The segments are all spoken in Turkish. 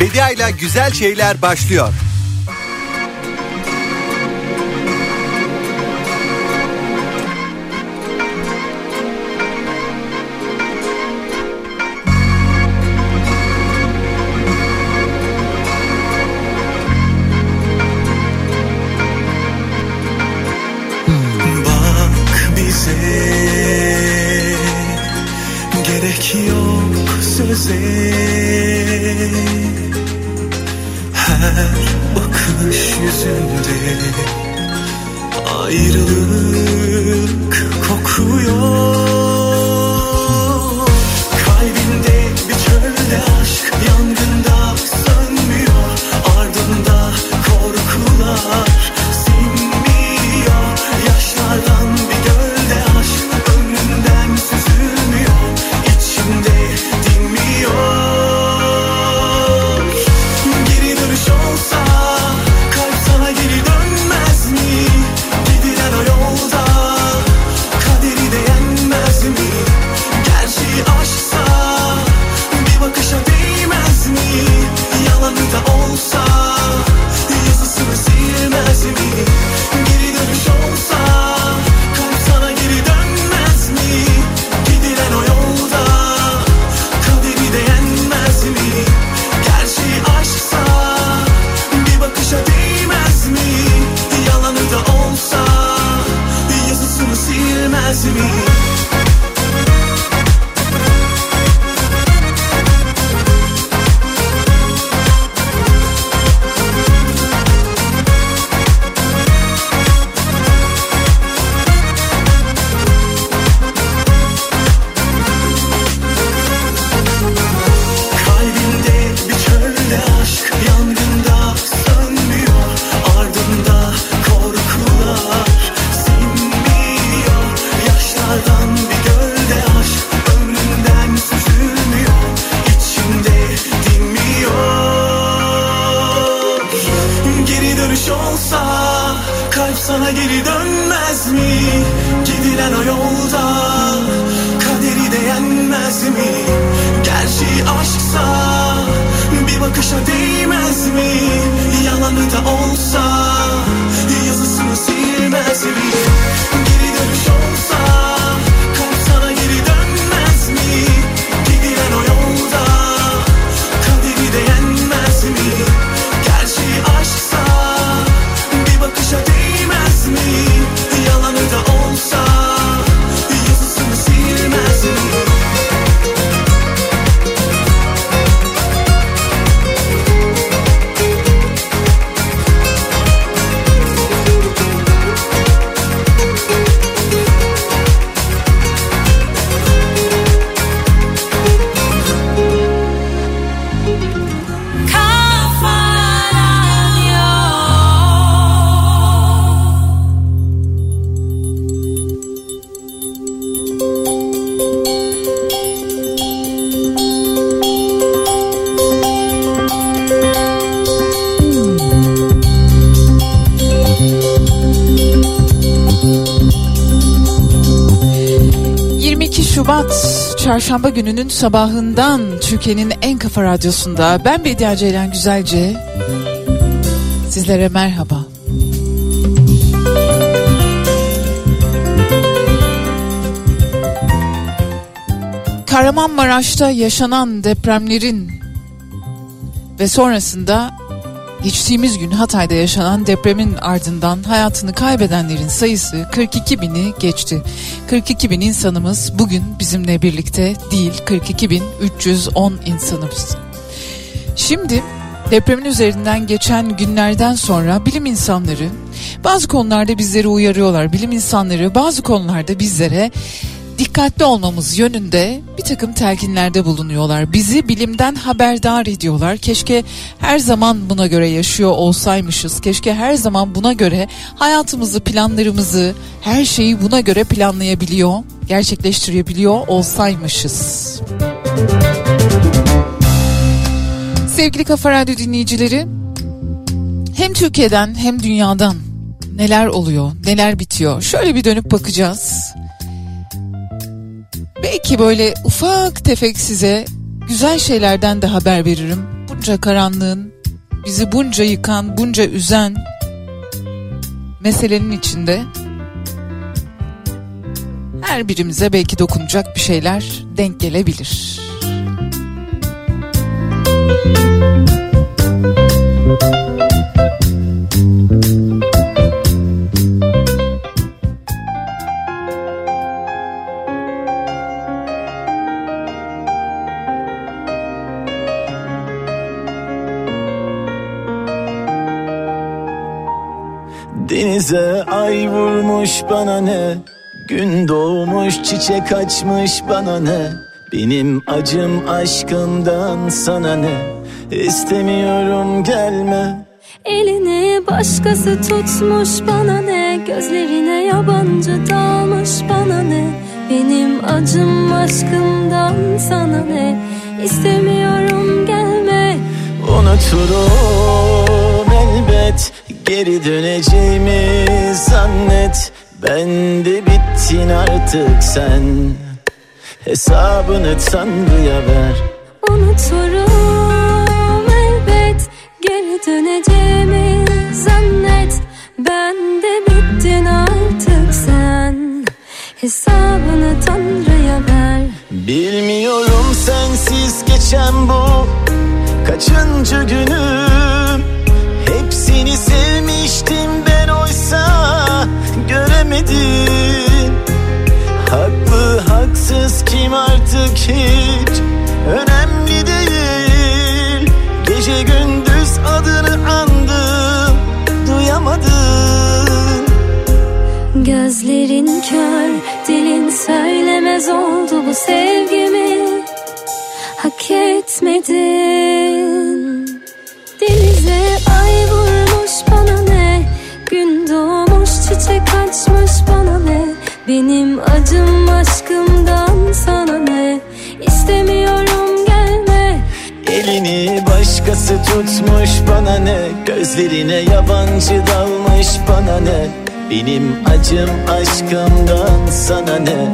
Bediayla güzel şeyler başlıyor. Gerek yok söze Her bakış yüzünde. Ayrılık kokuyor. Kalbinde bir çölde aşk yangında çarşamba gününün sabahından Türkiye'nin en kafa radyosunda ben Bediye Ceylan Güzelce sizlere merhaba. Kahramanmaraş'ta yaşanan depremlerin ve sonrasında geçtiğimiz gün Hatay'da yaşanan depremin ardından hayatını kaybedenlerin sayısı 42 bini geçti. 42 bin insanımız bugün bizimle birlikte değil 42 bin 310 insanımız. Şimdi depremin üzerinden geçen günlerden sonra bilim insanları bazı konularda bizleri uyarıyorlar. Bilim insanları bazı konularda bizlere dikkatli olmamız yönünde bir takım telkinlerde bulunuyorlar. Bizi bilimden haberdar ediyorlar. Keşke her zaman buna göre yaşıyor olsaymışız. Keşke her zaman buna göre hayatımızı, planlarımızı, her şeyi buna göre planlayabiliyor, gerçekleştirebiliyor olsaymışız. Sevgili Kafa Radyo dinleyicileri, hem Türkiye'den hem dünyadan neler oluyor, neler bitiyor? Şöyle bir dönüp bakacağız. Belki böyle ufak tefek size güzel şeylerden de haber veririm. Bu bunca karanlığın, bizi bunca yıkan, bunca üzen meselenin içinde her birimize belki dokunacak bir şeyler denk gelebilir. Denize vurmuş bana ne? Gün doğmuş çiçek açmış bana ne? Benim acım aşkımdan sana ne? İstemiyorum gelme. Elini başkası tutmuş bana ne? Gözlerine yabancı dalmış bana ne? Benim acım aşkımdan sana ne? İstemiyorum gelme. Unuturum elbet Geri döneceğimi zannet. Ben de bittin artık sen. Hesabını Tanrı'ya ver. Unuturum elbet. Geri döneceğimi zannet. Ben de bittin artık sen. Hesabını Tanrı'ya ver. Bilmiyorum sensiz geçen bu Kaçıncı günüm Hepsini sevmiştim ben oysa Göremedim. Haklı haksız kim artık hiç? Önemli değil. Gece gündüz adını andım Duyamadım. Gözlerin kör, dilin söylemez oldu bu sevgimi. Hak etmedin. Denize ay Gün doğmuş çiçek açmış bana ne? Benim acım aşkımdan sana ne? İstemiyorum gelme. Elini başkası tutmuş bana ne? Gözlerine yabancı dalmış bana ne? Benim acım aşkımdan sana ne?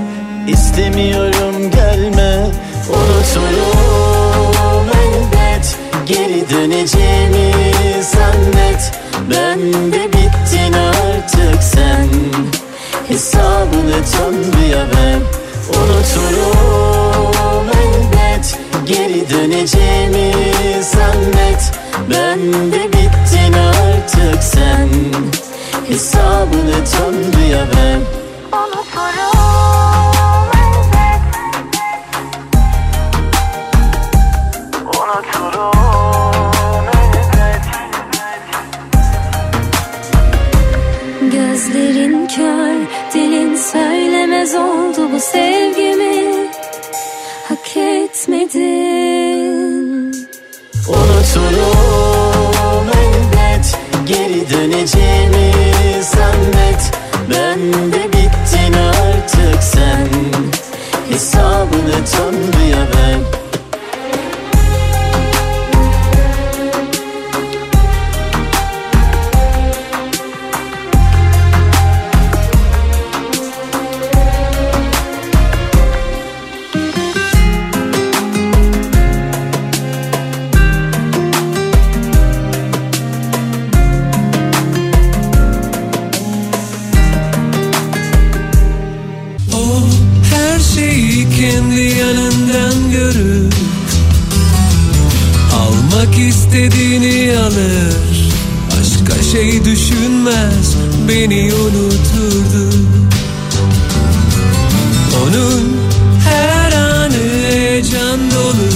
İstemiyorum gelme. Unuturum elbet. Geri döneceğimi zannet. Ben de bittin artık sen. Hesabını Tanrı'ya ver Unuturum. Elbet Geri döneceğimi zannet. Ben de bittin artık sen. Hesabını Tanrı'ya ver Unuturum söylemez oldu bu sevgimi. Hak etmedin. Unuturum elbet Geri döneceğimi zannet. Ben de bittin artık sen. Hesabını Tanrı'ya ver şey düşünmez beni unuturdu. Onun her anı heyecan dolu.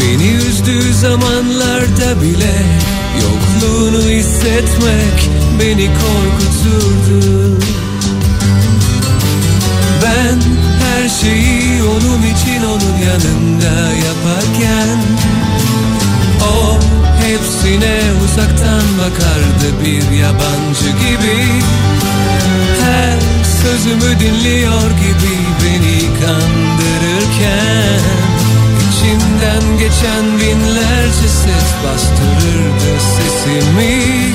Beni üzdüğü zamanlarda bile Yokluğunu hissetmek beni korkuturdu. Ben her şeyi onun için onun yanında yaparken hepsine uzaktan bakardı bir yabancı gibi. Her sözümü dinliyor gibi beni kandırırken. İçinden geçen binlerce ses bastırırdı sesimi.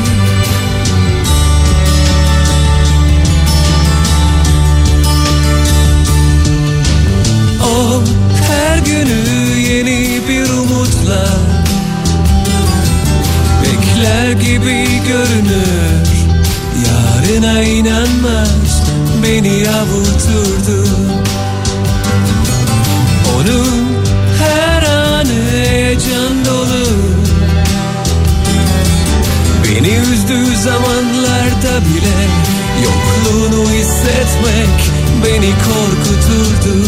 O her günü yeni bir gibi görünür? Yarına inanmaz beni avuturdu Onun her anı heyecan dolu. Beni üzdüğü zamanlarda bile Yokluğunu hissetmek beni korkuturdu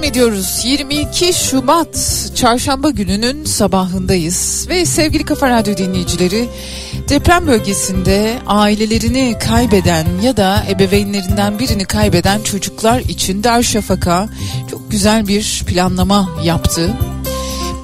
Devam ediyoruz. 22 Şubat çarşamba gününün sabahındayız. Ve sevgili Kafa Radyo dinleyicileri deprem bölgesinde ailelerini kaybeden ya da ebeveynlerinden birini kaybeden çocuklar için Darüşşafaka çok güzel bir planlama yaptı.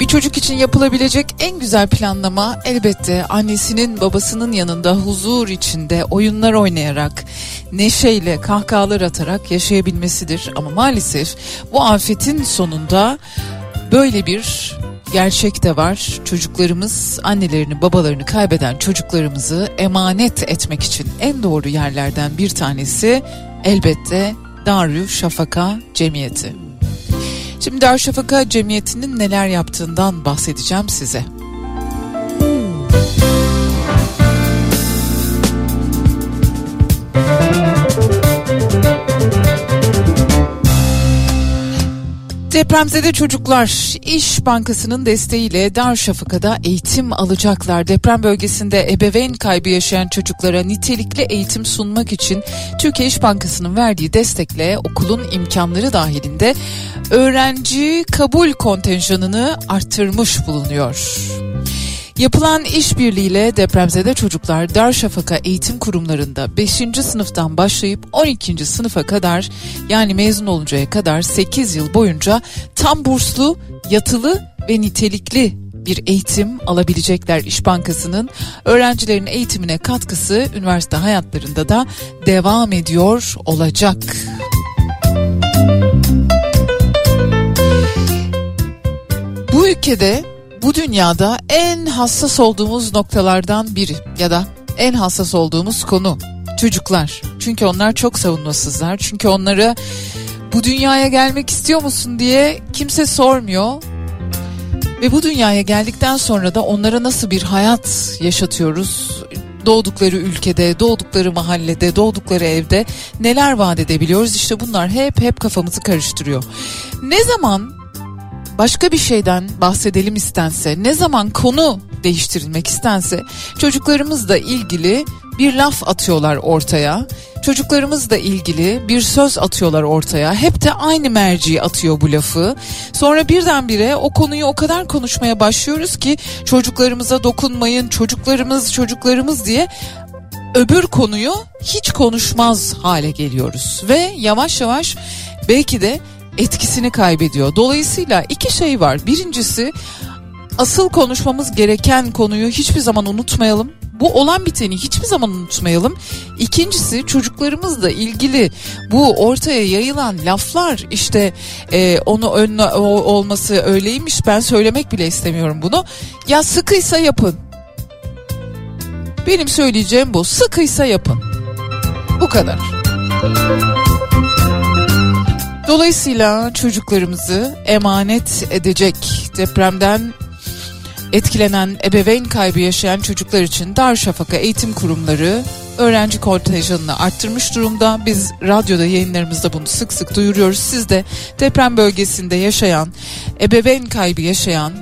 Bir çocuk için yapılabilecek en güzel planlama elbette annesinin babasının yanında huzur içinde oyunlar oynayarak, neşeyle, kahkahalar atarak yaşayabilmesidir. Ama maalesef bu afetin sonunda böyle bir gerçek de var. Çocuklarımız annelerini babalarını kaybeden çocuklarımızı emanet etmek için en doğru yerlerden bir tanesi elbette Darüşşafaka Cemiyeti. Şimdi Darüşşafaka Cemiyeti'nin neler yaptığından bahsedeceğim size. Depremzede çocuklar İş Bankası'nın desteğiyle Darüşşafaka'da eğitim alacaklar. Deprem bölgesinde ebeveyn kaybı yaşayan çocuklara nitelikli eğitim sunmak için Türkiye İş Bankası'nın verdiği destekle okulun imkanları dahilinde öğrenci kabul kontenjanını arttırmış bulunuyor. Yapılan işbirliğiyle depremzede çocuklar Darüşşafaka eğitim kurumlarında 5. sınıftan başlayıp 12. sınıfa kadar yani mezun oluncaya kadar 8 yıl boyunca tam burslu, yatılı ve nitelikli bir eğitim alabilecekler İş Bankası'nın öğrencilerin eğitimine katkısı üniversite hayatlarında da devam ediyor olacak. Bu ülkede bu dünyada en hassas olduğumuz noktalardan biri ya da en hassas olduğumuz konu çocuklar. Çünkü onlar çok savunmasızlar. Çünkü onlara bu dünyaya gelmek istiyor musun diye kimse sormuyor. Ve bu dünyaya geldikten sonra da onlara nasıl bir hayat yaşatıyoruz? Doğdukları ülkede, doğdukları mahallede, doğdukları evde neler vaat edebiliyoruz? İşte bunlar hep hep kafamızı karıştırıyor. Ne zaman başka bir şeyden bahsedelim istense, ne zaman konu değiştirilmek istense çocuklarımızla ilgili bir laf atıyorlar ortaya. Çocuklarımızla ilgili bir söz atıyorlar ortaya. Hep de aynı merci atıyor bu lafı. Sonra birdenbire o konuyu o kadar konuşmaya başlıyoruz ki çocuklarımıza dokunmayın, çocuklarımız, çocuklarımız diye öbür konuyu hiç konuşmaz hale geliyoruz. Ve yavaş yavaş belki de etkisini kaybediyor. Dolayısıyla iki şey var. Birincisi asıl konuşmamız gereken konuyu hiçbir zaman unutmayalım. Bu olan biteni hiçbir zaman unutmayalım. İkincisi çocuklarımızla ilgili bu ortaya yayılan laflar işte e, onu önüne olması öyleymiş ben söylemek bile istemiyorum bunu. Ya sıkıysa yapın. Benim söyleyeceğim bu sıkıysa yapın. Bu kadar. Dolayısıyla çocuklarımızı emanet edecek depremden etkilenen ebeveyn kaybı yaşayan çocuklar için Darüşşafaka Eğitim Kurumları öğrenci kontenjanını arttırmış durumda. Biz radyoda yayınlarımızda bunu sık sık duyuruyoruz. Siz de deprem bölgesinde yaşayan, ebeveyn kaybı yaşayan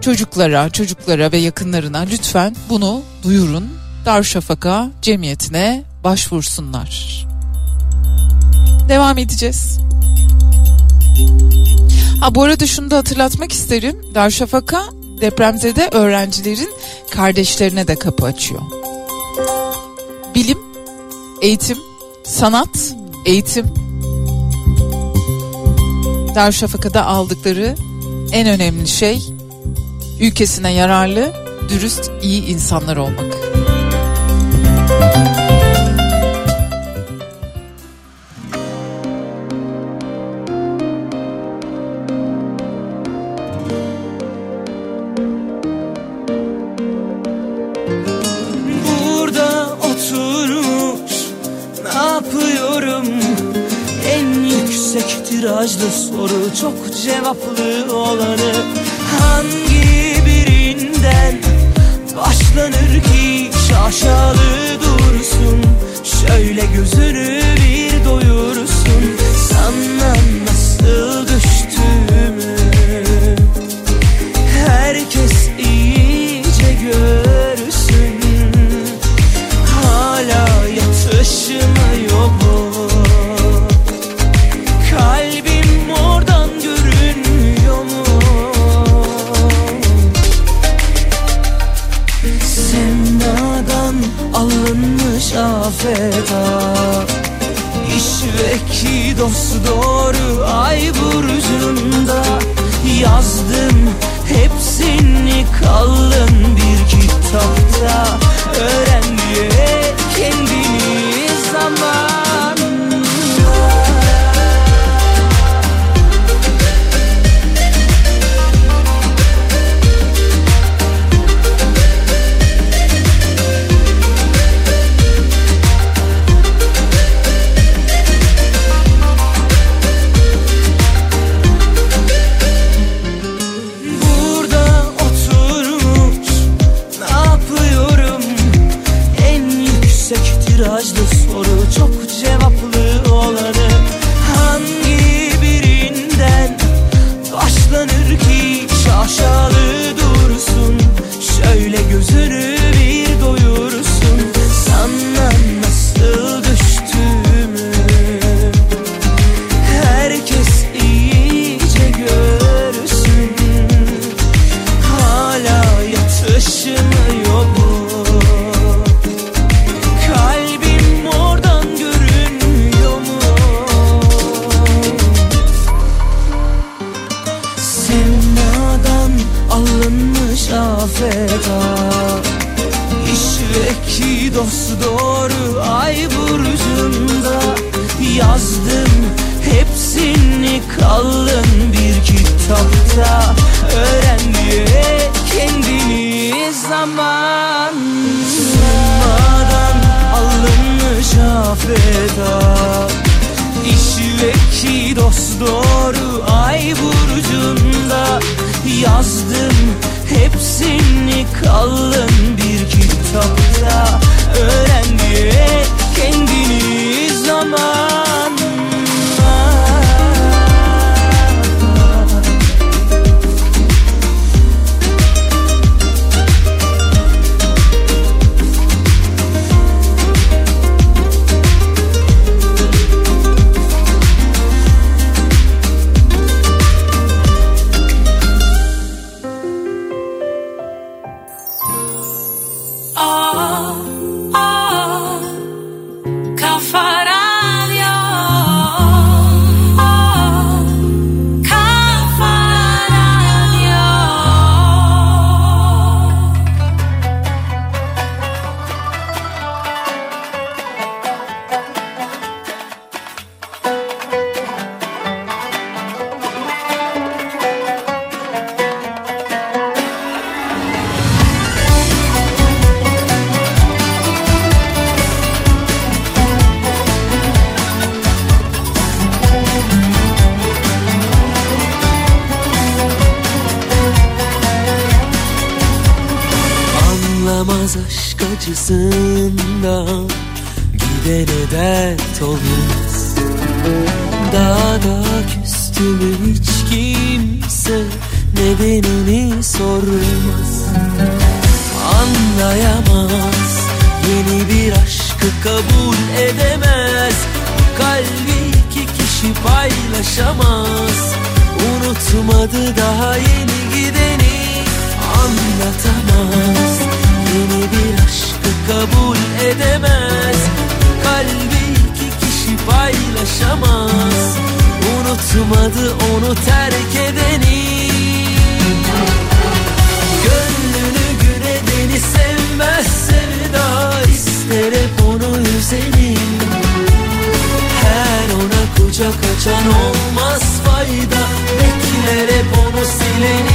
çocuklara, çocuklara ve yakınlarına lütfen bunu duyurun. Darüşşafaka cemiyetine başvursunlar. Devam edeceğiz. Ha bu arada şunu da hatırlatmak isterim. Darüşşafaka depremzede öğrencilerin kardeşlerine de kapı açıyor. Bilim, eğitim, sanat, eğitim. Darüşşafaka'da aldıkları en önemli şey ülkesine yararlı, dürüst, iyi insanlar olmak. Yüksek tirajlı soru çok cevaplı olanı. Hangi birinden başlanır ki şaşalı dursun? Şöyle gözünü bir doyursun Sana nasıl düştüğümü. Herkes iyice görsün Hala yatışmıyor ah. İşveki dost doğru ay burcunda Yazdım hepsini kalın bir kitapta Öğren kucak açan olmaz fayda. Bekler hep onu sileni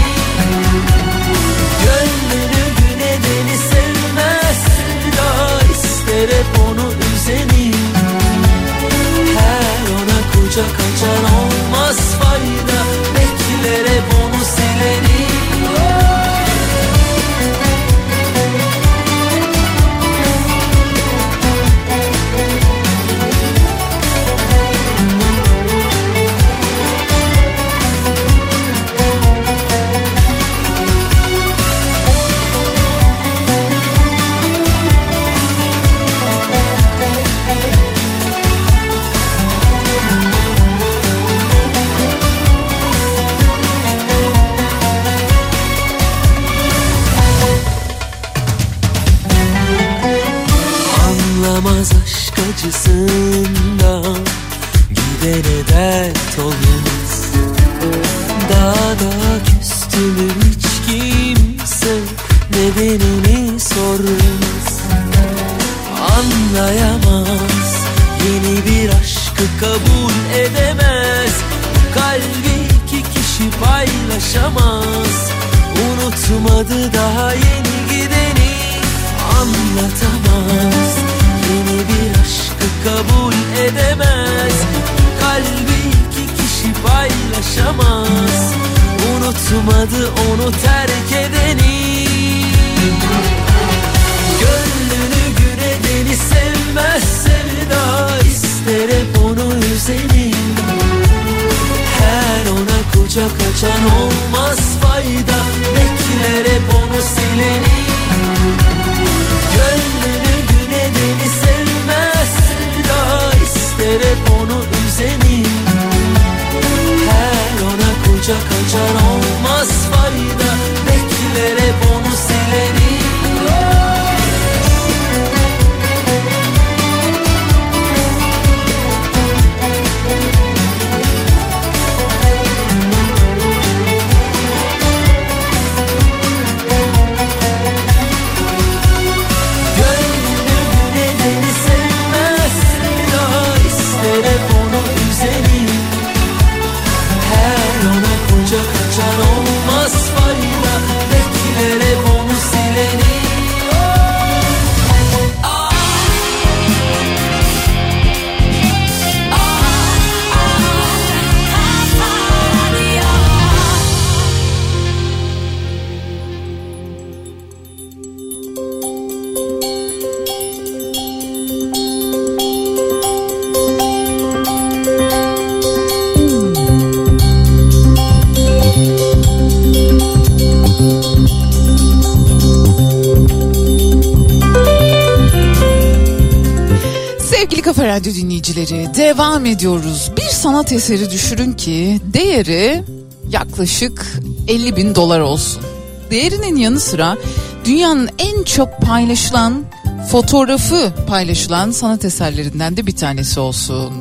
Radyo dinleyicileri devam ediyoruz. Bir sanat eseri düşürün ki değeri yaklaşık 50 bin dolar olsun. Değerinin yanı sıra dünyanın en çok paylaşılan fotoğrafı paylaşılan sanat eserlerinden de bir tanesi olsun.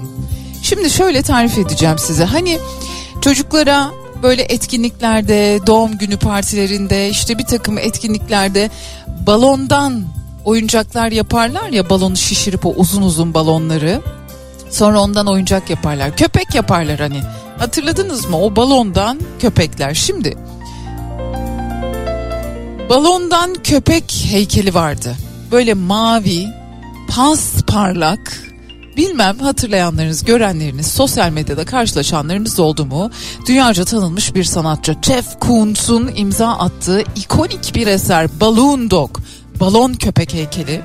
Şimdi şöyle tarif edeceğim size. Hani çocuklara böyle etkinliklerde, doğum günü partilerinde, işte bir takım etkinliklerde balondan oyuncaklar yaparlar ya balonu şişirip o uzun uzun balonları. Sonra ondan oyuncak yaparlar. Köpek yaparlar hani. Hatırladınız mı? O balondan köpekler. Şimdi balondan köpek heykeli vardı. Böyle mavi, pas parlak. Bilmem hatırlayanlarınız, görenleriniz, sosyal medyada karşılaşanlarınız oldu mu? Dünyaca tanınmış bir sanatçı Jeff Koons'un imza attığı ikonik bir eser Balloon Dog. Balon köpek heykeli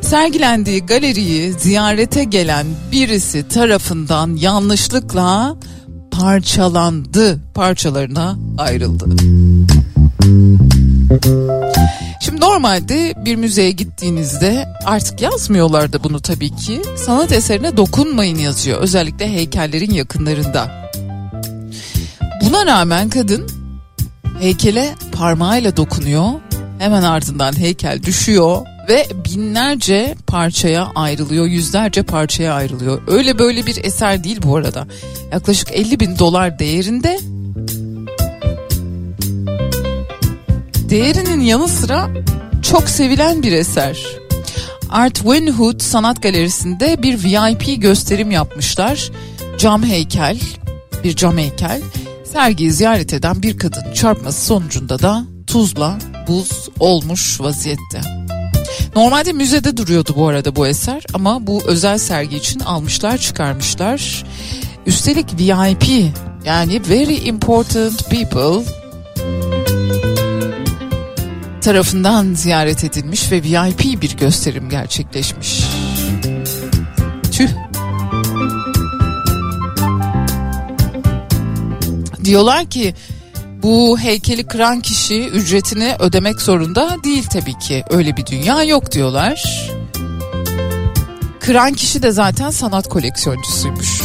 sergilendiği galeriyi ziyarete gelen birisi tarafından yanlışlıkla parçalandı, parçalarına ayrıldı. Şimdi normalde bir müzeye gittiğinizde artık yazmıyorlar da bunu tabii ki. Sanat eserine dokunmayın yazıyor. Özellikle heykellerin yakınlarında. Buna rağmen kadın heykele parmağıyla dokunuyor. Hemen ardından heykel düşüyor ve binlerce parçaya ayrılıyor, yüzlerce parçaya ayrılıyor. Öyle böyle bir eser değil bu arada. Yaklaşık 50 bin dolar değerinde. Değerinin yanı sıra çok sevilen bir eser. Art Winhood Sanat Galerisi'nde bir VIP gösterim yapmışlar. Cam heykel, bir cam heykel. Sergiyi ziyaret eden bir kadın çarpması sonucunda da tuzla buz olmuş vaziyette. Normalde müzede duruyordu bu arada bu eser ama bu özel sergi için almışlar çıkarmışlar. Üstelik VIP yani very important people tarafından ziyaret edilmiş ve VIP bir gösterim gerçekleşmiş. Tüh. Diyorlar ki bu heykeli kıran kişi ücretini ödemek zorunda değil tabii ki. Öyle bir dünya yok diyorlar. Kıran kişi de zaten sanat koleksiyoncusuymuş.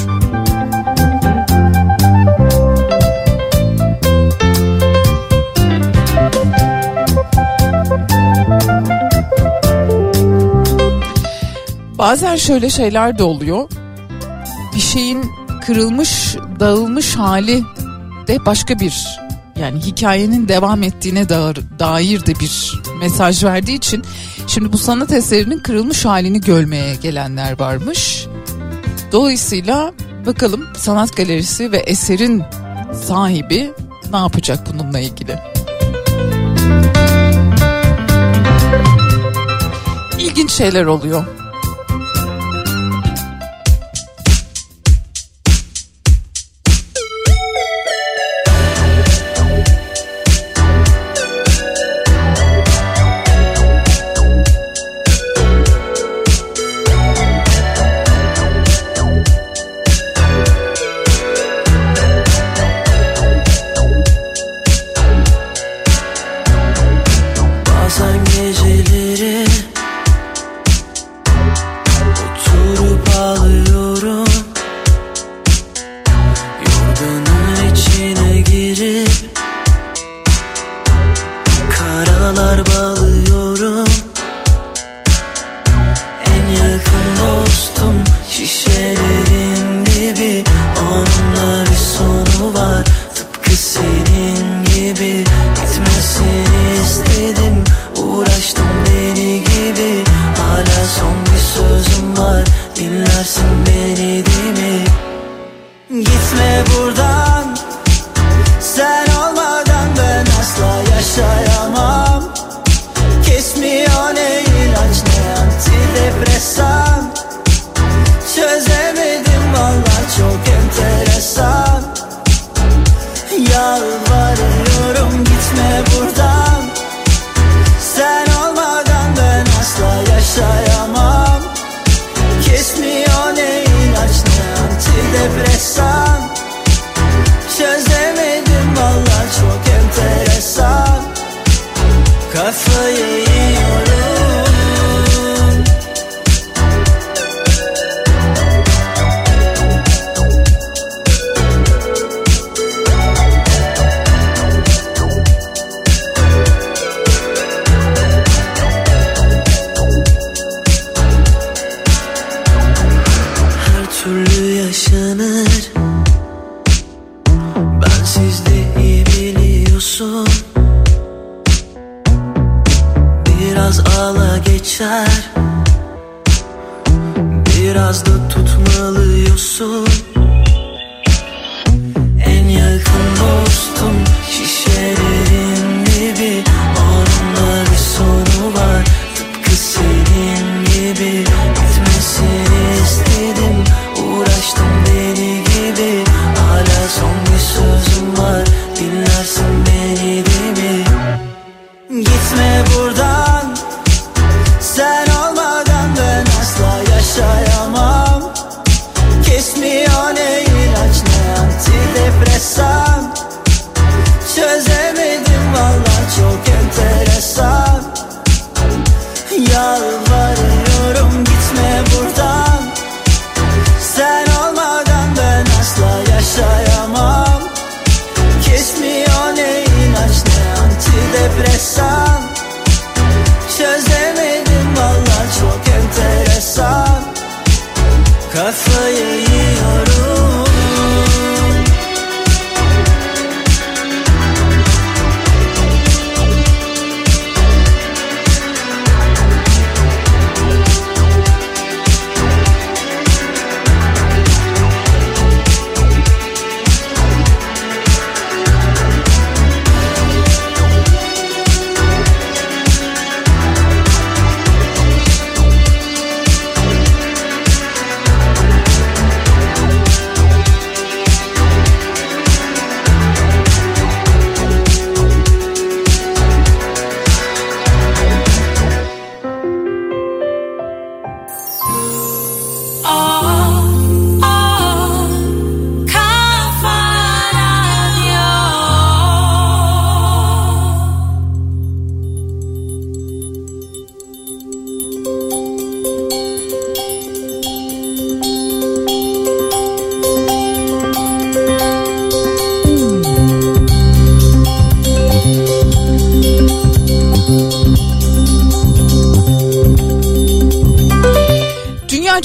Bazen şöyle şeyler de oluyor. Bir şeyin kırılmış, dağılmış hali de başka bir yani hikayenin devam ettiğine dair de bir mesaj verdiği için şimdi bu sanat eserinin kırılmış halini görmeye gelenler varmış. Dolayısıyla bakalım sanat galerisi ve eserin sahibi ne yapacak bununla ilgili. İlginç şeyler oluyor.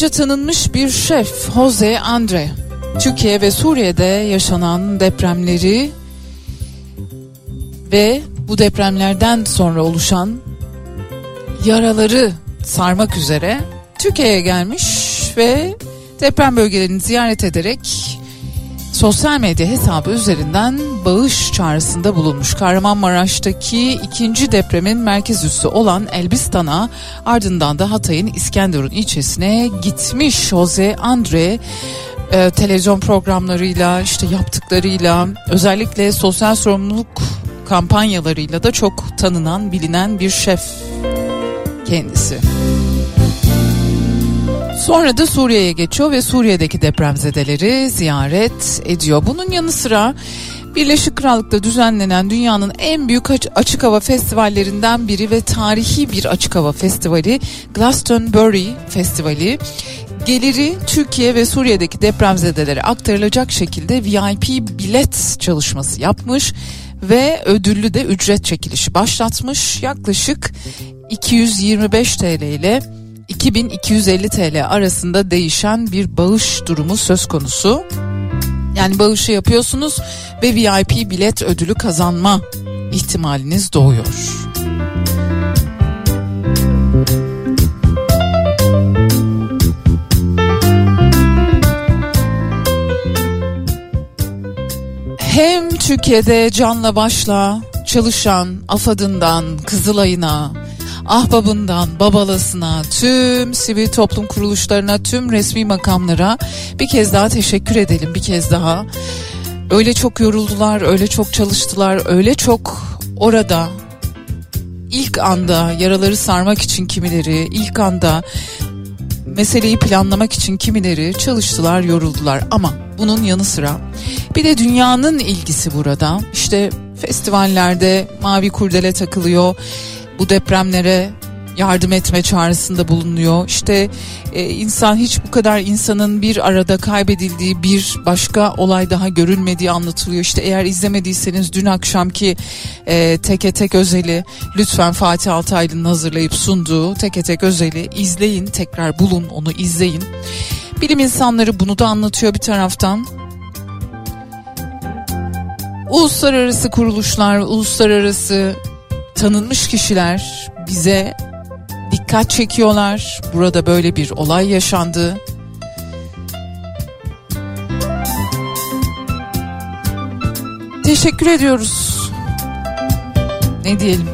Dünyaca tanınmış bir şef Jose Andre. Türkiye ve Suriye'de yaşanan depremleri ve bu depremlerden sonra oluşan yaraları sarmak üzere Türkiye'ye gelmiş ve deprem bölgelerini ziyaret ederek sosyal medya hesabı üzerinden bağış çağrısında bulunmuş. Kahramanmaraş'taki ikinci depremin merkez üssü olan Elbistan'a ardından da Hatay'ın İskenderun ilçesine gitmiş Jose Andre e, televizyon programlarıyla işte yaptıklarıyla özellikle sosyal sorumluluk kampanyalarıyla da çok tanınan bilinen bir şef kendisi. Sonra da Suriye'ye geçiyor ve Suriye'deki depremzedeleri ziyaret ediyor. Bunun yanı sıra Birleşik Krallık'ta düzenlenen dünyanın en büyük açık hava festivallerinden biri ve tarihi bir açık hava festivali Glastonbury Festivali geliri Türkiye ve Suriye'deki depremzedelere aktarılacak şekilde VIP bilet çalışması yapmış ve ödüllü de ücret çekilişi başlatmış. Yaklaşık 225 TL ile 2250 TL arasında değişen bir bağış durumu söz konusu. Yani bağışı yapıyorsunuz ve VIP bilet ödülü kazanma ihtimaliniz doğuyor. Hem Türkiye'de canla başla çalışan AFAD'ından Kızılay'ına, ahbabından babalasına, tüm sivil toplum kuruluşlarına, tüm resmi makamlara bir kez daha teşekkür edelim bir kez daha. Öyle çok yoruldular, öyle çok çalıştılar, öyle çok orada ilk anda yaraları sarmak için kimileri, ilk anda meseleyi planlamak için kimileri çalıştılar, yoruldular ama bunun yanı sıra bir de dünyanın ilgisi burada. İşte festivallerde mavi kurdele takılıyor bu depremlere yardım etme çağrısında bulunuyor. İşte e, insan hiç bu kadar insanın bir arada kaybedildiği bir başka olay daha görülmediği anlatılıyor. İşte eğer izlemediyseniz dün akşamki e, teke tek özeli lütfen Fatih Altaylı'nın hazırlayıp sunduğu teke tek özeli izleyin tekrar bulun onu izleyin. Bilim insanları bunu da anlatıyor bir taraftan. Uluslararası kuruluşlar, uluslararası tanınmış kişiler bize dikkat çekiyorlar. Burada böyle bir olay yaşandı. Teşekkür ediyoruz. Ne diyelim?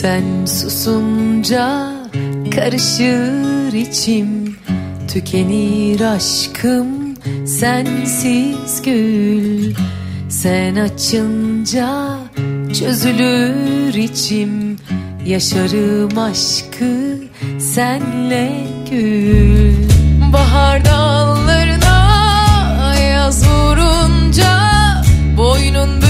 Sen susunca karışır içim Tükenir aşkım sensiz gül. Sen açınca çözülür içim Yaşarım aşkı senle gül. Bahar dallarına yaz vurunca Boynun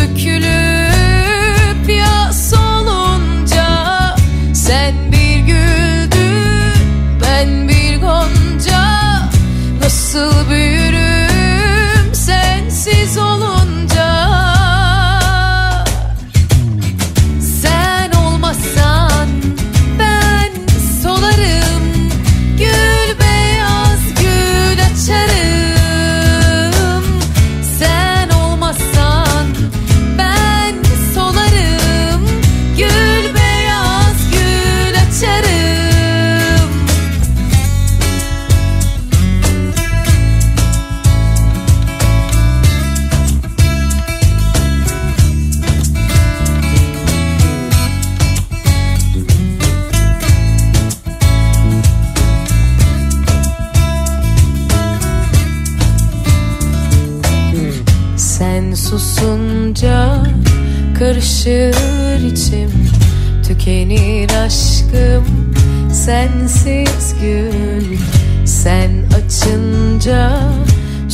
sensiz gün. Sen açınca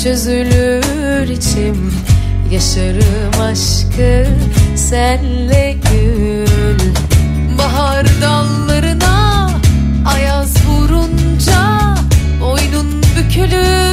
çözülür içim. Yaşarım aşkı senle gül. Bahar dallarına ayaz vurunca Boynun bükülür.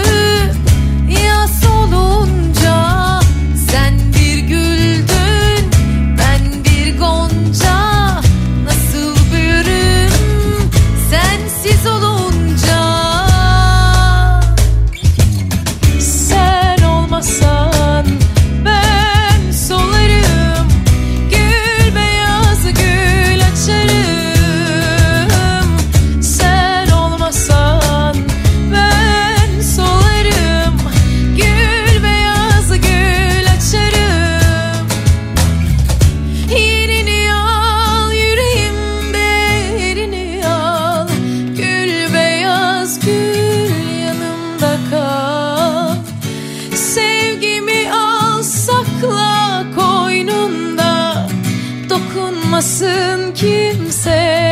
kimse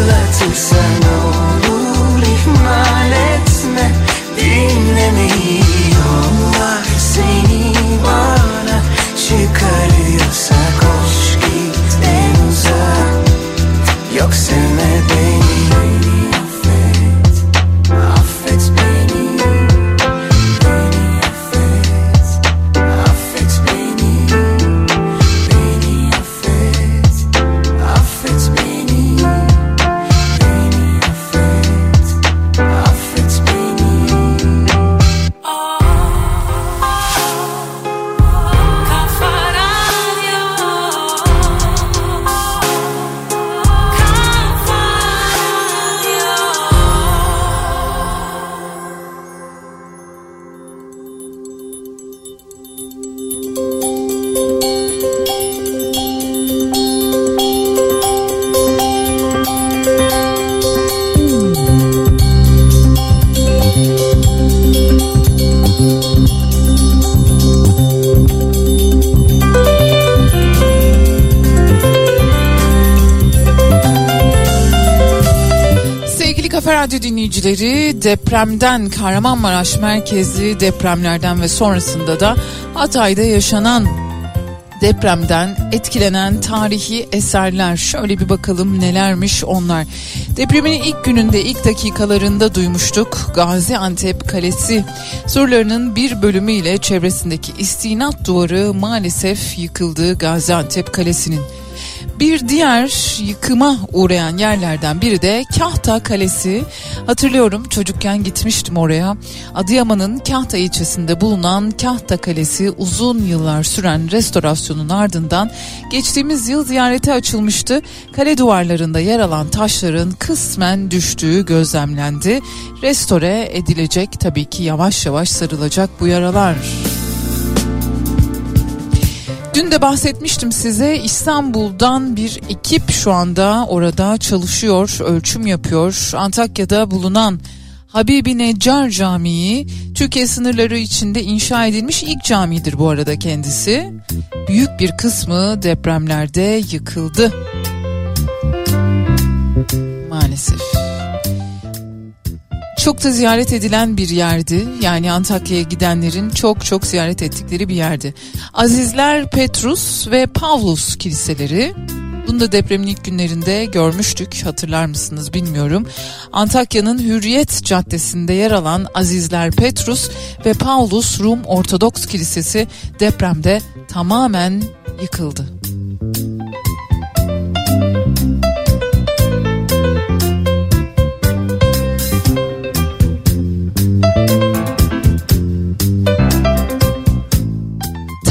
hatırlatırsan olur ihmal etme dinlemeyi depremden Kahramanmaraş merkezli depremlerden ve sonrasında da Hatay'da yaşanan depremden etkilenen tarihi eserler şöyle bir bakalım nelermiş onlar. Depremin ilk gününde ilk dakikalarında duymuştuk Gaziantep Kalesi sorularının bir bölümüyle çevresindeki istinat duvarı maalesef yıkıldı Gaziantep Kalesi'nin. Bir diğer yıkıma uğrayan yerlerden biri de Kahta Kalesi. Hatırlıyorum çocukken gitmiştim oraya. Adıyaman'ın Kahta ilçesinde bulunan Kahta Kalesi uzun yıllar süren restorasyonun ardından geçtiğimiz yıl ziyarete açılmıştı. Kale duvarlarında yer alan taşların kısmen düştüğü gözlemlendi. Restore edilecek tabii ki yavaş yavaş sarılacak bu yaralar. Dün de bahsetmiştim size İstanbul'dan bir ekip şu anda orada çalışıyor, ölçüm yapıyor. Antakya'da bulunan Habibi Neccar Camii Türkiye sınırları içinde inşa edilmiş ilk camidir bu arada kendisi. Büyük bir kısmı depremlerde yıkıldı. Maalesef. Çok da ziyaret edilen bir yerdi. Yani Antakya'ya gidenlerin çok çok ziyaret ettikleri bir yerdi. Azizler Petrus ve Pavlus kiliseleri bunu da depremin ilk günlerinde görmüştük hatırlar mısınız bilmiyorum. Antakya'nın Hürriyet Caddesi'nde yer alan Azizler Petrus ve Paulus Rum Ortodoks Kilisesi depremde tamamen yıkıldı.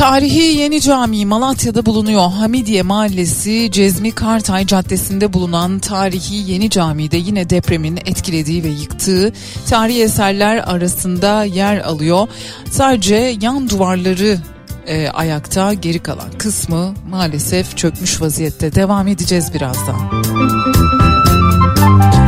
Tarihi Yeni Cami Malatya'da bulunuyor. Hamidiye Mahallesi Cezmi Kartay Caddesi'nde bulunan tarihi Yeni Cami'de yine depremin etkilediği ve yıktığı tarihi eserler arasında yer alıyor. Sadece yan duvarları e, ayakta geri kalan kısmı maalesef çökmüş vaziyette. Devam edeceğiz birazdan. Söyleyin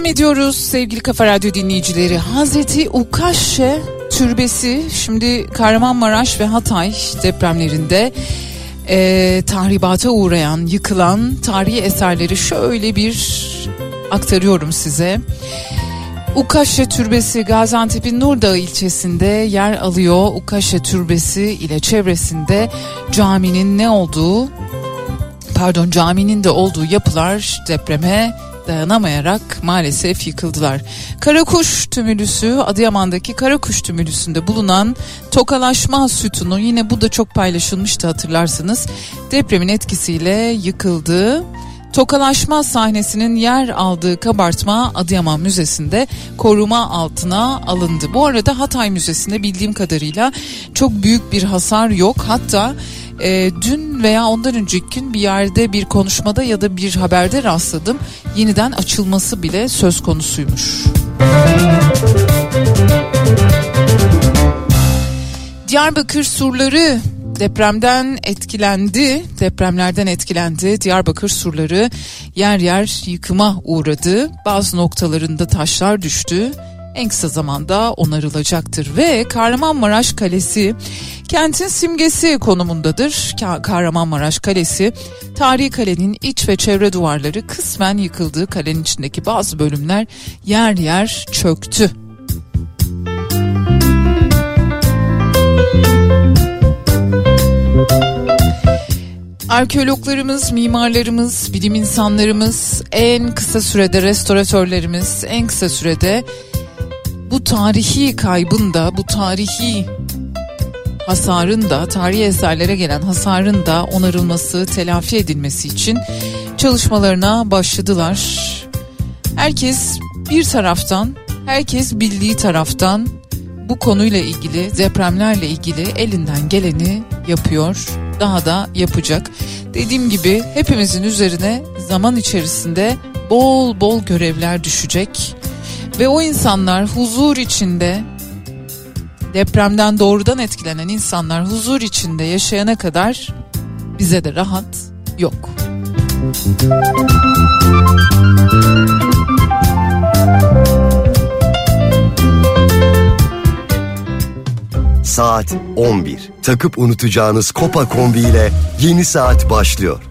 Devam ediyoruz sevgili Kafa Radyo dinleyicileri. Hazreti Ukaşe Türbesi şimdi Kahramanmaraş ve Hatay depremlerinde e, tahribata uğrayan, yıkılan tarihi eserleri şöyle bir aktarıyorum size. Ukaşe Türbesi Gaziantep'in Nurdağ ilçesinde yer alıyor. Ukaşe Türbesi ile çevresinde caminin ne olduğu pardon caminin de olduğu yapılar depreme dayanamayarak maalesef yıkıldılar. Karakuş tümülüsü Adıyaman'daki Karakuş tümülüsünde bulunan tokalaşma sütunu yine bu da çok paylaşılmıştı hatırlarsınız. Depremin etkisiyle yıkıldı. Tokalaşma sahnesinin yer aldığı kabartma Adıyaman Müzesi'nde koruma altına alındı. Bu arada Hatay Müzesi'nde bildiğim kadarıyla çok büyük bir hasar yok. Hatta e, dün veya ondan önceki gün bir yerde bir konuşmada ya da bir haberde rastladım. Yeniden açılması bile söz konusuymuş. Diyarbakır surları depremden etkilendi. Depremlerden etkilendi. Diyarbakır surları yer yer yıkıma uğradı. Bazı noktalarında taşlar düştü. En kısa zamanda onarılacaktır ve Kahramanmaraş Kalesi kentin simgesi konumundadır. Ka- Kahramanmaraş Kalesi tarihi kalenin iç ve çevre duvarları kısmen yıkıldı. Kalenin içindeki bazı bölümler yer yer çöktü. Arkeologlarımız, mimarlarımız, bilim insanlarımız, en kısa sürede restoratörlerimiz en kısa sürede bu tarihi kaybın da, bu tarihi hasarın da, tarihi eserlere gelen hasarın da onarılması, telafi edilmesi için çalışmalarına başladılar. Herkes bir taraftan, herkes bildiği taraftan bu konuyla ilgili, depremlerle ilgili elinden geleni yapıyor. Daha da yapacak. Dediğim gibi hepimizin üzerine zaman içerisinde bol bol görevler düşecek. Ve o insanlar huzur içinde depremden doğrudan etkilenen insanlar huzur içinde yaşayana kadar bize de rahat yok. Saat 11. Takıp unutacağınız Kopa kombi ile yeni saat başlıyor.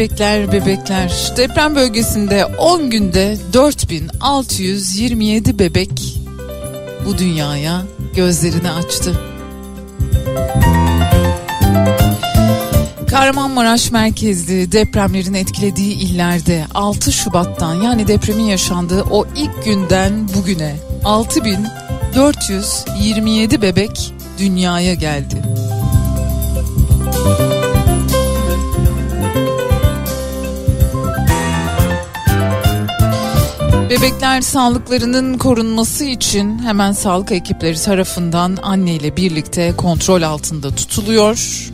Bebekler, bebekler. Deprem bölgesinde 10 günde 4627 bebek bu dünyaya gözlerini açtı. Kahramanmaraş merkezli depremlerin etkilediği illerde 6 Şubat'tan yani depremin yaşandığı o ilk günden bugüne 6427 bebek dünyaya geldi. Bebekler sağlıklarının korunması için hemen sağlık ekipleri tarafından anne ile birlikte kontrol altında tutuluyor.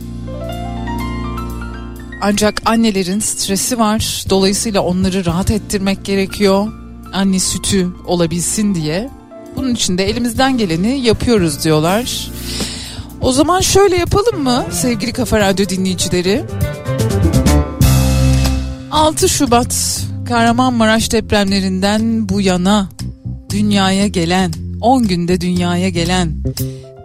Ancak annelerin stresi var. Dolayısıyla onları rahat ettirmek gerekiyor. Anne sütü olabilsin diye. Bunun için de elimizden geleni yapıyoruz diyorlar. O zaman şöyle yapalım mı sevgili Kafa Radyo dinleyicileri? 6 Şubat Kahramanmaraş depremlerinden bu yana dünyaya gelen 10 günde dünyaya gelen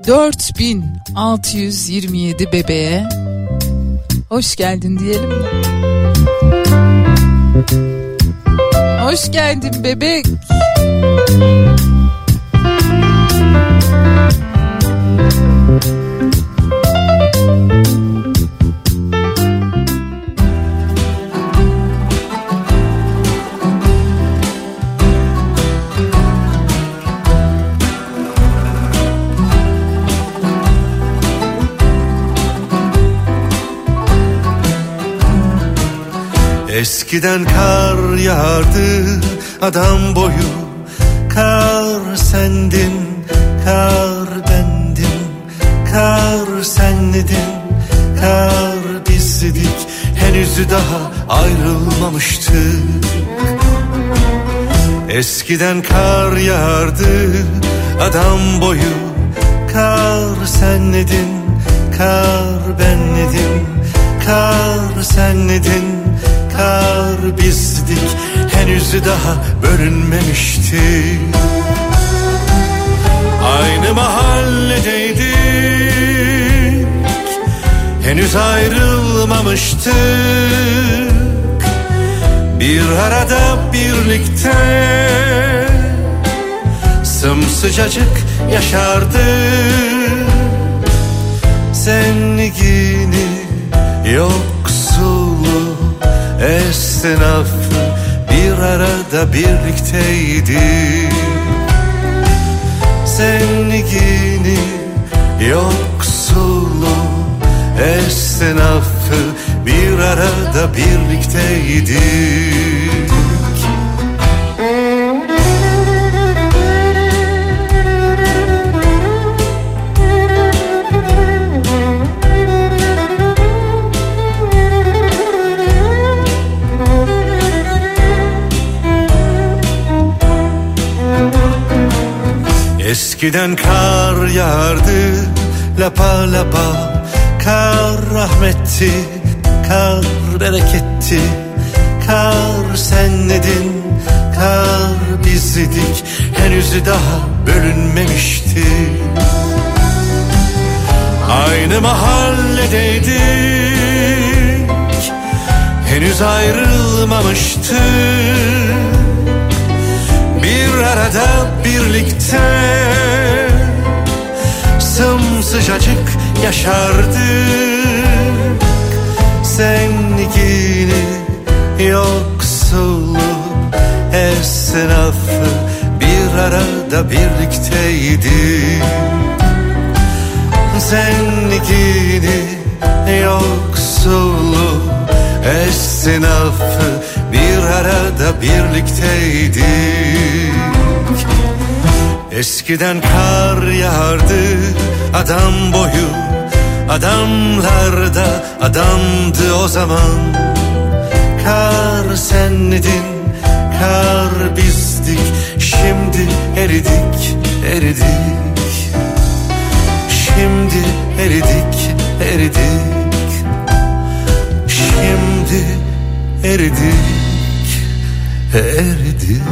4627 bebeğe hoş geldin diyelim? Hoş geldin bebek. Eskiden kar yağardı adam boyu. Kar sendin, kar bendin. Kar senledin Kar bizdik Henüz daha ayrılmamıştık Eskiden kar yağardı Adam boyu. Kar senledin Kar benledim Kar senledin Kar bizdik Henüz daha bölünmemiştik Aynı mahalledeydik Henüz ayrılmamıştık. Bir arada birlikte Sımsıcacık yaşardık. Zenligini yoksulu esnafı bir arada birlikteydik Zenligini yoksulu esnafı bir arada birlikteydik Eskiden kar yağardı lapa lapa. Kar rahmetti, kar bereketti. Kar senledin, kar bizdik Henüz daha bölünmemişti. Aynı mahalledeydik. Henüz ayrılmamıştık bir arada birlikte Sımsıcacık yaşardık. Zenligini yoksulu esnafı Bir arada birlikteydik. Zenligini yoksulu esnafı bir arada birlikteydik Eskiden kar yağardı adam boyu Adamlar da adamdı o zaman. Kar senledin, kar bizdik Şimdi eridik, eridik. Şimdi eridik, eridik. Şimdi eridik, eridik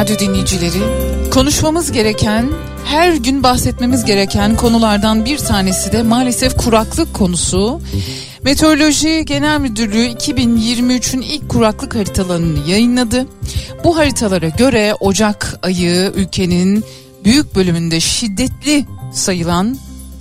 Radyo dinleyicileri, konuşmamız gereken, her gün bahsetmemiz gereken konulardan bir tanesi de maalesef kuraklık konusu. Meteoroloji Genel Müdürlüğü 2023'ün ilk kuraklık haritalarını yayınladı. Bu haritalara göre Ocak ayı ülkenin büyük bölümünde şiddetli sayılan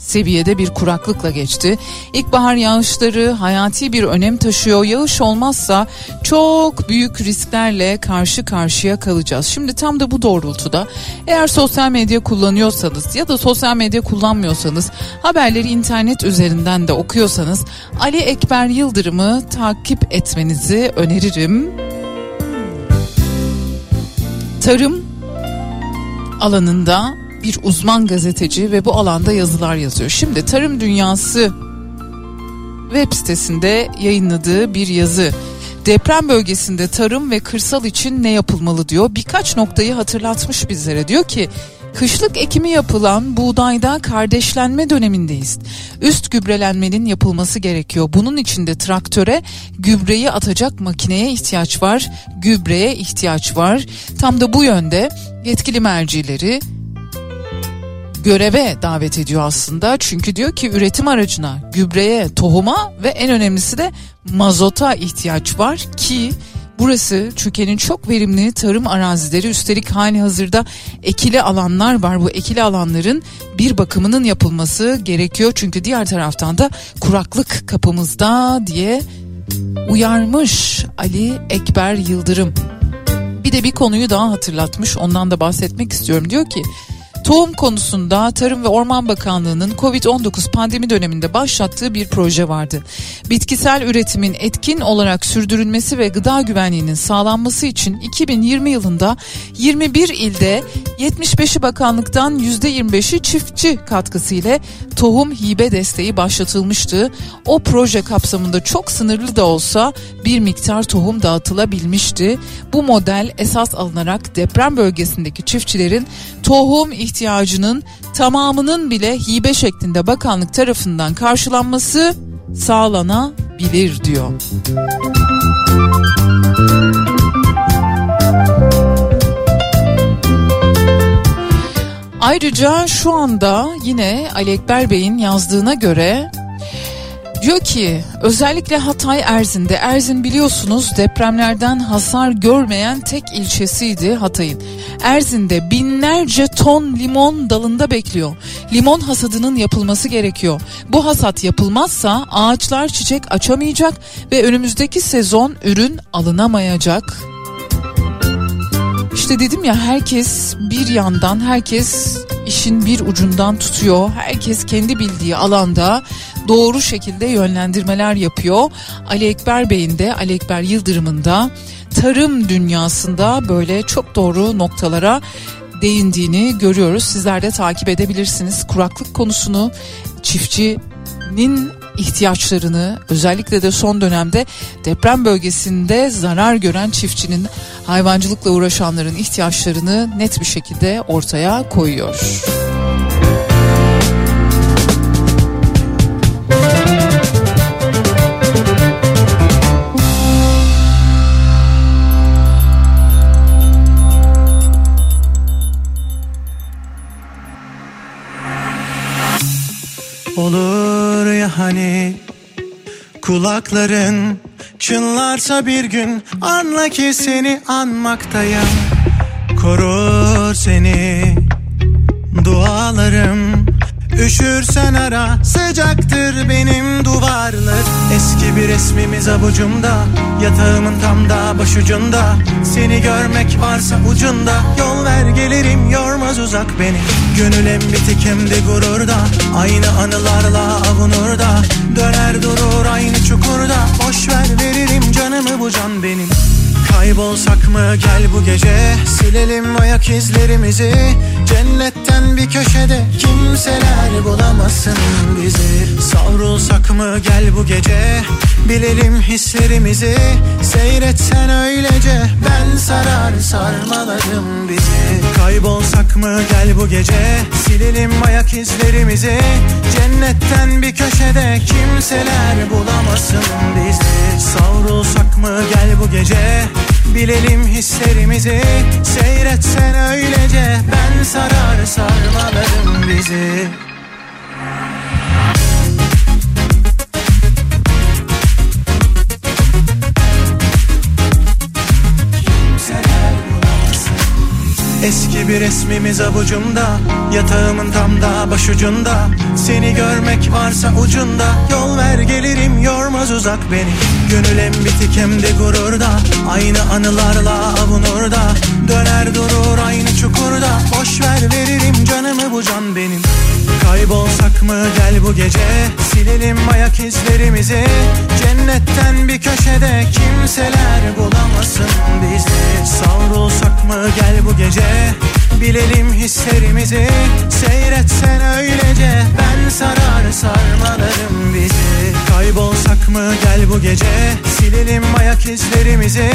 seviyede bir kuraklıkla geçti. İlkbahar yağışları hayati bir önem taşıyor. Yağış olmazsa çok büyük risklerle karşı karşıya kalacağız. Şimdi tam da bu doğrultuda eğer sosyal medya kullanıyorsanız ya da sosyal medya kullanmıyorsanız haberleri internet üzerinden de okuyorsanız Ali Ekber Yıldırım'ı takip etmenizi öneririm. Tarım alanında bir uzman gazeteci ve bu alanda yazılar yazıyor. Şimdi Tarım Dünyası web sitesinde yayınladığı bir yazı. Deprem bölgesinde tarım ve kırsal için ne yapılmalı diyor. Birkaç noktayı hatırlatmış bizlere. Diyor ki Kışlık ekimi yapılan buğdayda kardeşlenme dönemindeyiz. Üst gübrelenmenin yapılması gerekiyor. Bunun için de traktöre gübreyi atacak makineye ihtiyaç var. Gübreye ihtiyaç var. Tam da bu yönde yetkili mercileri göreve davet ediyor aslında. Çünkü diyor ki üretim aracına, gübreye, tohuma ve en önemlisi de mazota ihtiyaç var ki Burası Türkiye'nin çok verimli tarım arazileri üstelik hali hazırda ekili alanlar var. Bu ekili alanların bir bakımının yapılması gerekiyor. Çünkü diğer taraftan da kuraklık kapımızda diye uyarmış Ali Ekber Yıldırım. Bir de bir konuyu daha hatırlatmış ondan da bahsetmek istiyorum. Diyor ki Tohum konusunda Tarım ve Orman Bakanlığı'nın Covid-19 pandemi döneminde başlattığı bir proje vardı. Bitkisel üretimin etkin olarak sürdürülmesi ve gıda güvenliğinin sağlanması için 2020 yılında 21 ilde 75'i bakanlıktan %25'i çiftçi katkısı ile tohum hibe desteği başlatılmıştı. O proje kapsamında çok sınırlı da olsa bir miktar tohum dağıtılabilmişti. Bu model esas alınarak deprem bölgesindeki çiftçilerin tohum ihtiyacının tamamının bile hibe şeklinde bakanlık tarafından karşılanması sağlanabilir diyor. Ayrıca şu anda yine Ali Ekber Bey'in yazdığına göre Diyor ki özellikle Hatay Erzin'de Erzin biliyorsunuz depremlerden hasar görmeyen tek ilçesiydi Hatay'ın. Erzin'de binlerce ton limon dalında bekliyor. Limon hasadının yapılması gerekiyor. Bu hasat yapılmazsa ağaçlar çiçek açamayacak ve önümüzdeki sezon ürün alınamayacak. İşte dedim ya herkes bir yandan herkes işin bir ucundan tutuyor. Herkes kendi bildiği alanda doğru şekilde yönlendirmeler yapıyor. Ali Ekber Bey'in de Ali Ekber Yıldırım'ın da tarım dünyasında böyle çok doğru noktalara değindiğini görüyoruz. Sizler de takip edebilirsiniz. Kuraklık konusunu çiftçinin ihtiyaçlarını özellikle de son dönemde deprem bölgesinde zarar gören çiftçinin hayvancılıkla uğraşanların ihtiyaçlarını net bir şekilde ortaya koyuyor. Kulakların çınlarsa bir gün anla ki seni anmaktayım. Korur seni dualarım Üşürsen ara sıcaktır benim duvarlar. Eski bir resmimiz avucumda Yatağımın tam da başucunda. Seni görmek varsa ucunda Yol ver gelirim yormaz uzak beni. Gönül hem bitik hem de gururda Aynı anılarla avunur da Döner durur aynı çukurda Boş ver veririm canımı bu can benim Kaybolsak mı? Gel bu gece. Silelim ayak izlerimizi. Cennetten bir köşede Kimseler bulamasın bizi. Savrulsak mı? Gel bu gece. Bilelim hislerimizi. Seyretsen öylece. Ben sarar sarmalarım bizi. Kaybolsak mı? Gel bu gece. Silelim ayak izlerimizi. Cennetten bir köşede Kimseler bulamasın bizi. Savrulsak mı? Gel bu gece Bilelim hislerimizi Seyretsen öylece. Ben sarar sarmalarım bizi Eski bir resmimiz avucumda Yatağımın tam da başucunda. Seni görmek varsa ucunda Yol ver gelirim yormaz uzak beni. Gönül hem bitik hem de gururda Aynı anılarla avunur da Döner durur aynı çukurda Boş ver veririm canımı bu can benim Kaybolsak mı gel bu gece? Silelim ayak izlerimizi. Cennetten bir köşede Kimseler bulamasın bizi. Savrulsak mı gel bu gece Bilelim hislerimizi. Seyretsen öylece Ben sarar sarmalarım bizi. Kaybolsak mı gel bu gece? Silelim ayak izlerimizi.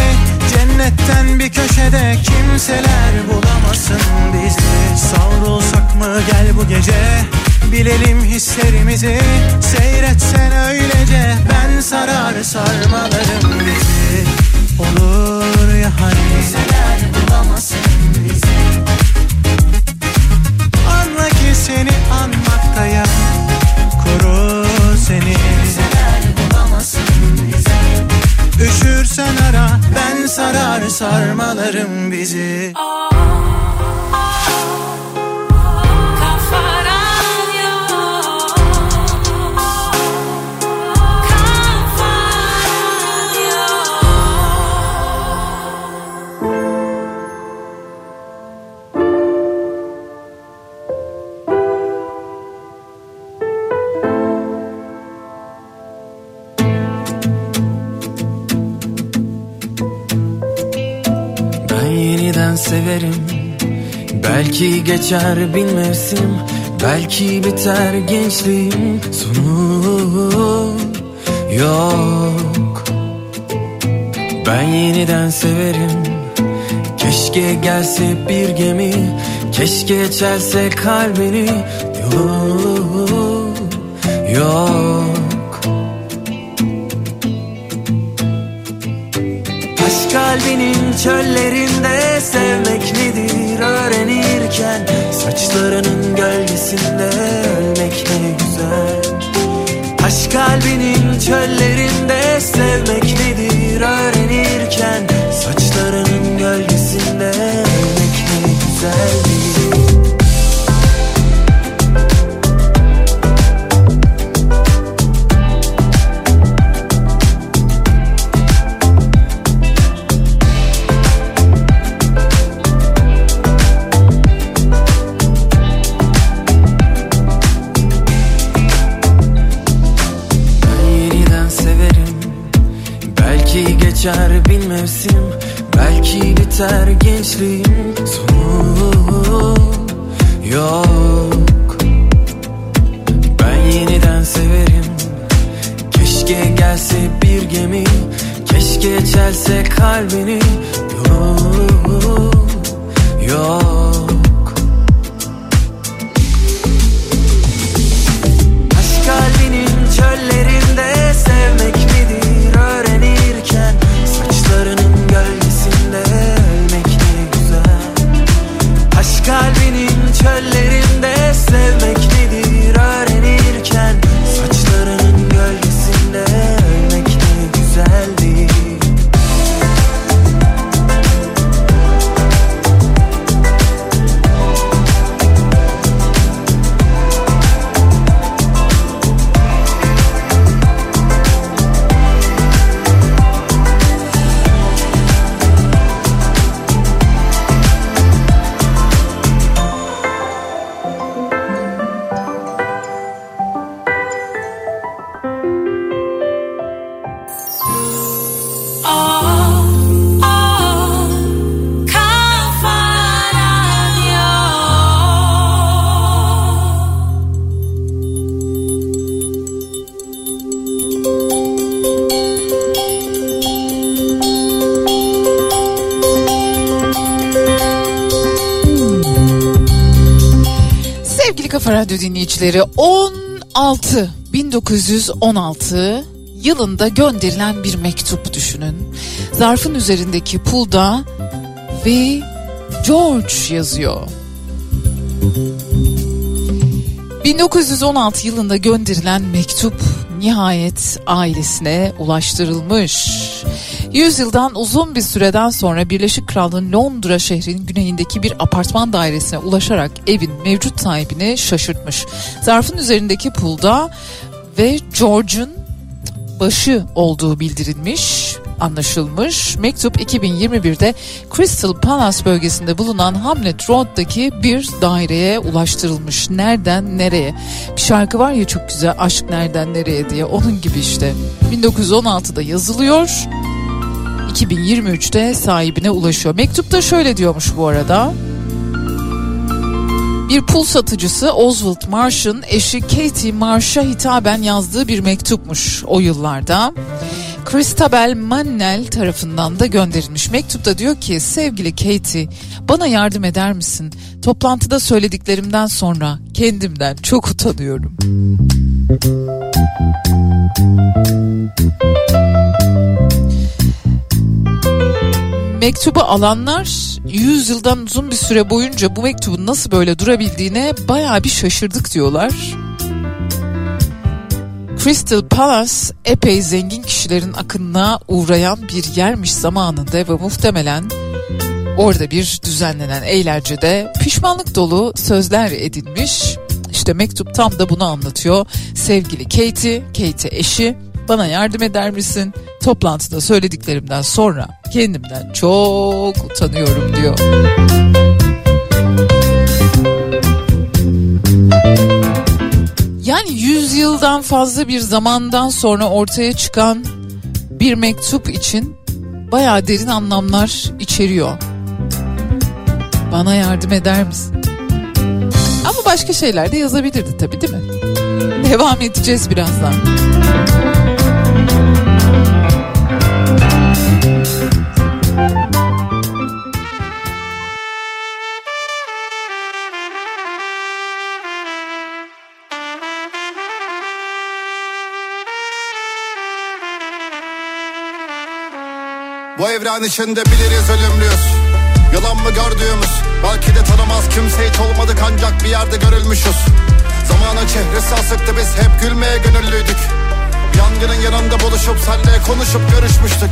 Cennetten bir köşede Kimseler bulamasın bizi. Savrulsak mı gel bu gece? Bilelim hislerimizi. Seyretsen öylece Ben sarar sarmalarım bizi. Olur ya hani? Kimseler bulamasın seni anmaktayım Koru seni. Üşürsen ara Ben sarar sarmalarım bizi. Ben yeniden severim? Belki geçer bin mevsim Belki biter gençliğim. Sonu yok. Ben yeniden severim. Keşke gelse bir gemi Keşke çelse kalbini. Yolu yok Taş kalbinin çöllerinde sevmek nedir öğrenirken? Saçlarının gölgesinde ölmek ne güzel. Taş kalbinin çöllerinde sevmek nedir öğrenirken? Saçlarının gölgesinde ölmek ne güzel biter gençliğin Dinleyicileri 16 1916 yılında gönderilen bir mektup düşünün. Zarfın üzerindeki pulda ve George yazıyor. 1916 yılında gönderilen mektup nihayet ailesine ulaştırılmış. Yüzyıldan uzun bir süreden sonra Birleşik Krallığın Londra şehrinin güneyindeki bir apartman dairesine ulaşarak evin mevcut sahibini şaşırtmış. Zarfın üzerindeki pulda ve George'un başı olduğu bildirilmiş, anlaşılmış. Mektup 2021'de Crystal Palace bölgesinde bulunan Hamlet Road'daki bir daireye ulaştırılmış. Nereden nereye? Bir şarkı var ya çok güzel aşk nereden nereye diye onun gibi işte. 1916'da yazılıyor. 2023'te sahibine ulaşıyor. Mektupta şöyle diyormuş bu arada. Bir pul satıcısı Oswald Marsh'ın eşi Katie Marsh'a hitaben yazdığı bir mektupmuş o yıllarda. Christabel Mannel tarafından da gönderilmiş. Mektupta diyor ki sevgili Katie bana yardım eder misin? Toplantıda söylediklerimden sonra kendimden çok utanıyorum. Mektubu alanlar 100 yıldan uzun bir süre boyunca bu mektubun nasıl böyle durabildiğine bayağı bir şaşırdık diyorlar. Crystal Palace epey zengin kişilerin akınına uğrayan bir yermiş zamanında ve muhtemelen orada bir düzenlenen eğlencede pişmanlık dolu sözler edilmiş. İşte mektup tam da bunu anlatıyor. Sevgili Katie, Katie eşi bana yardım eder misin? Toplantıda söylediklerimden sonra kendimden çok utanıyorum diyor. Yani 100 yıldan fazla bir zamandan sonra ortaya çıkan bir mektup için bayağı derin anlamlar içeriyor. Bana yardım eder misin? Ama başka şeyler de yazabilirdi tabii değil mi? Devam edeceğiz birazdan. Bu evren içinde biliriz ölümlüyüz. Yalan mı gördüğümüz? Belki de tanımaz kimse hiç olmadık ancak bir yerde görülmüşüz. Zamanın çehresi asıktı biz hep gülmeye gönüllüydük. Yangının yanında buluşup senle konuşup görüşmüştük.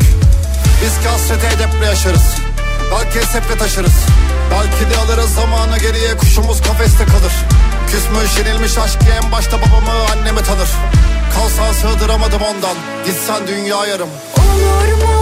Biz ki hasreti edeple yaşarız. Belki esefle taşırız. Belki de alırız zamanı geriye kuşumuz kafeste kalır. Küsmüş yenilmiş aşk diye en başta babamı annemi tanır. Kalsan sığdıramadım ondan Gitsen dünya yarım. Olur mu?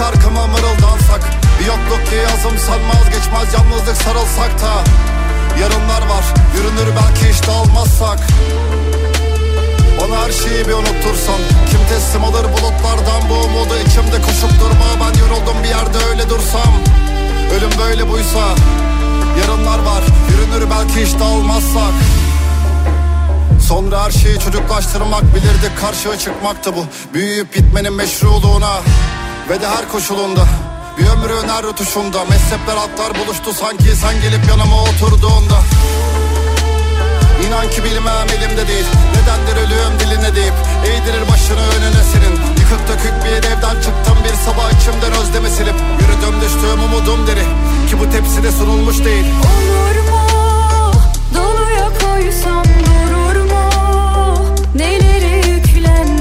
uyku Hüznün üstüne kuruldu yazım sanmaz geçmez yalnızlık sarılsak da. Yarınlar var yürünür belki hiç dağılmazsak Bana her şeyi bir unuttursan. Kim teslim alır bulutlardan bu umudu? İçimde koşup durma Ben yoruldum bir yerde öyle dursam. Ölüm böyle buysa Yarınlar var yürünür belki hiç dağılmazsak Sonra her şeyi çocuklaştırmak bilirdik karşıya çıkmaktı bu. Büyüyüp bitmenin meşruluğuna Ve de her koşulunda Bir ömrün her rutuşunda Mezhepler atlar buluştu sanki sen gelip yanıma oturduğunda İnan ki bilmem elimde değil Nedendir ölüm diline deyip Eğdirir başını önüne senin Yıkık dökük bir evden çıktım bir sabah içimden özlemi silip Yürüdüm düştüğüm umudum deri Ki bu tepside sunulmuş değil Olur mu? Doluya koysam durur mu? Neleri yüklendi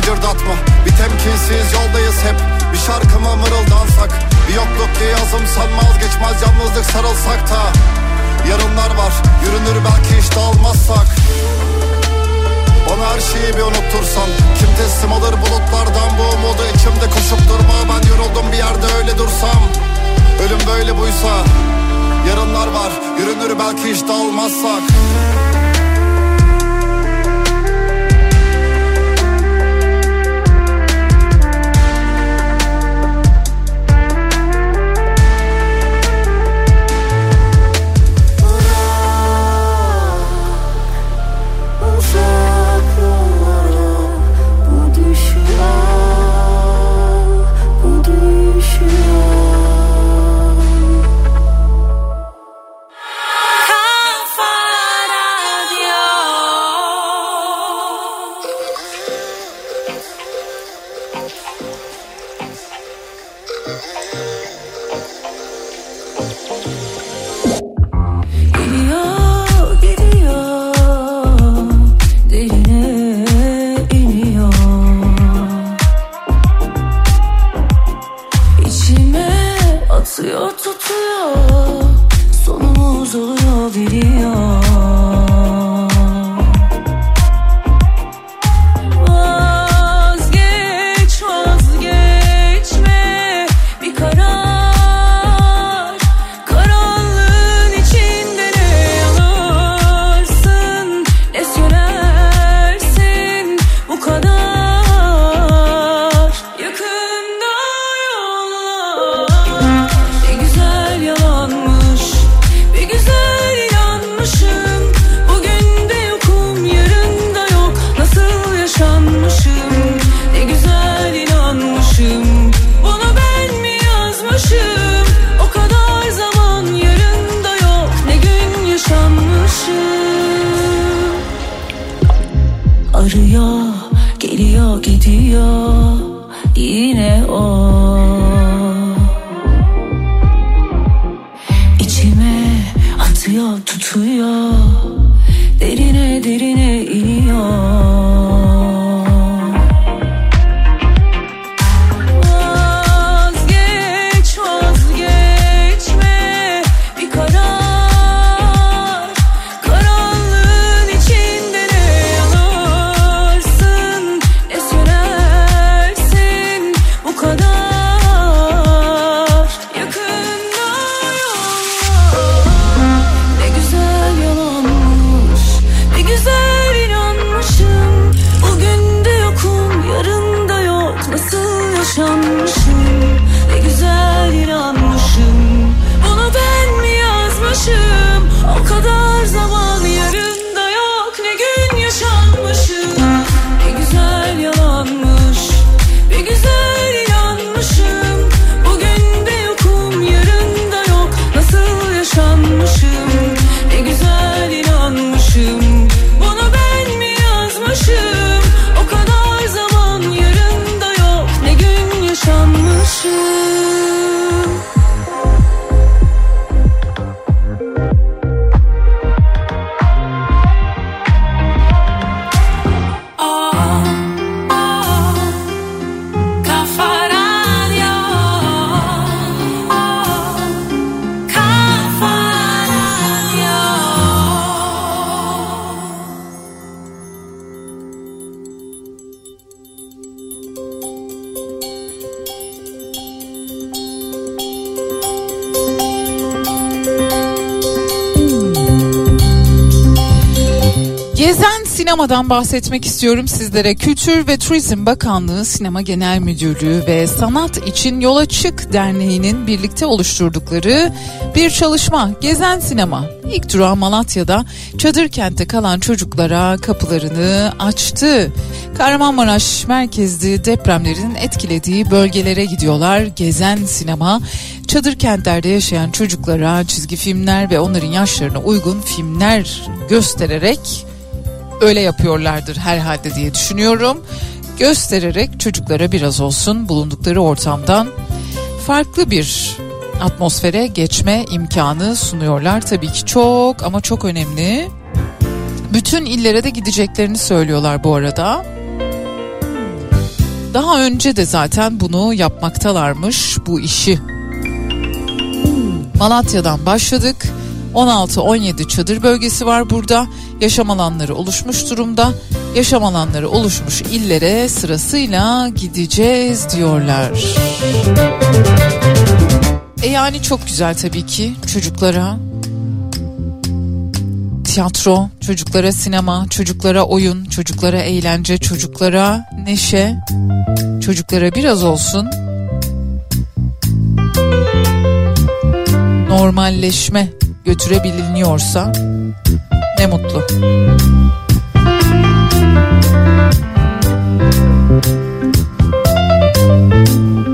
gıcırdatma Bir temkinsiz yoldayız hep. Bir şarkıma mırıldansak. Bir yokluk yazım sanmaz geçmez Yalnızlık sarılsak da Yarınlar var. Yürünür belki hiç dağılmazsak Bana her şeyi bir unuttursan. Kim teslim alır bulutlardan bu umudu? İçimde koşup durma. Ben yoruldum bir yerde öyle dursam. Ölüm böyle buysa Yarınlar var. Yürünür belki hiç dağılmazsak Didn't. Sinemadan bahsetmek istiyorum sizlere. Kültür ve Turizm Bakanlığı Sinema Genel Müdürlüğü ve Sanat İçin Yola Çık Derneği'nin birlikte oluşturdukları bir çalışma Gezen Sinema. İlk durağı Malatya'da çadır kentte kalan çocuklara kapılarını açtı. Kahramanmaraş merkezli depremlerin etkilediği bölgelere gidiyorlar. Gezen Sinema çadır kentlerde yaşayan çocuklara çizgi filmler ve onların yaşlarına uygun filmler göstererek öyle yapıyorlardır herhalde diye düşünüyorum. Göstererek çocuklara biraz olsun bulundukları ortamdan farklı bir atmosfere geçme imkanı sunuyorlar. Tabii ki çok ama çok önemli. Bütün illere de gideceklerini söylüyorlar bu arada. Daha önce de zaten bunu yapmaktalarmış bu işi. Malatya'dan başladık. 16-17 çadır bölgesi var burada. Yaşam alanları oluşmuş durumda. Yaşam alanları oluşmuş illere sırasıyla gideceğiz diyorlar. E yani çok güzel tabii ki çocuklara tiyatro, çocuklara sinema, çocuklara oyun, çocuklara eğlence, çocuklara neşe, çocuklara biraz olsun normalleşme götürebiliniyorsa mutlu. Sıkı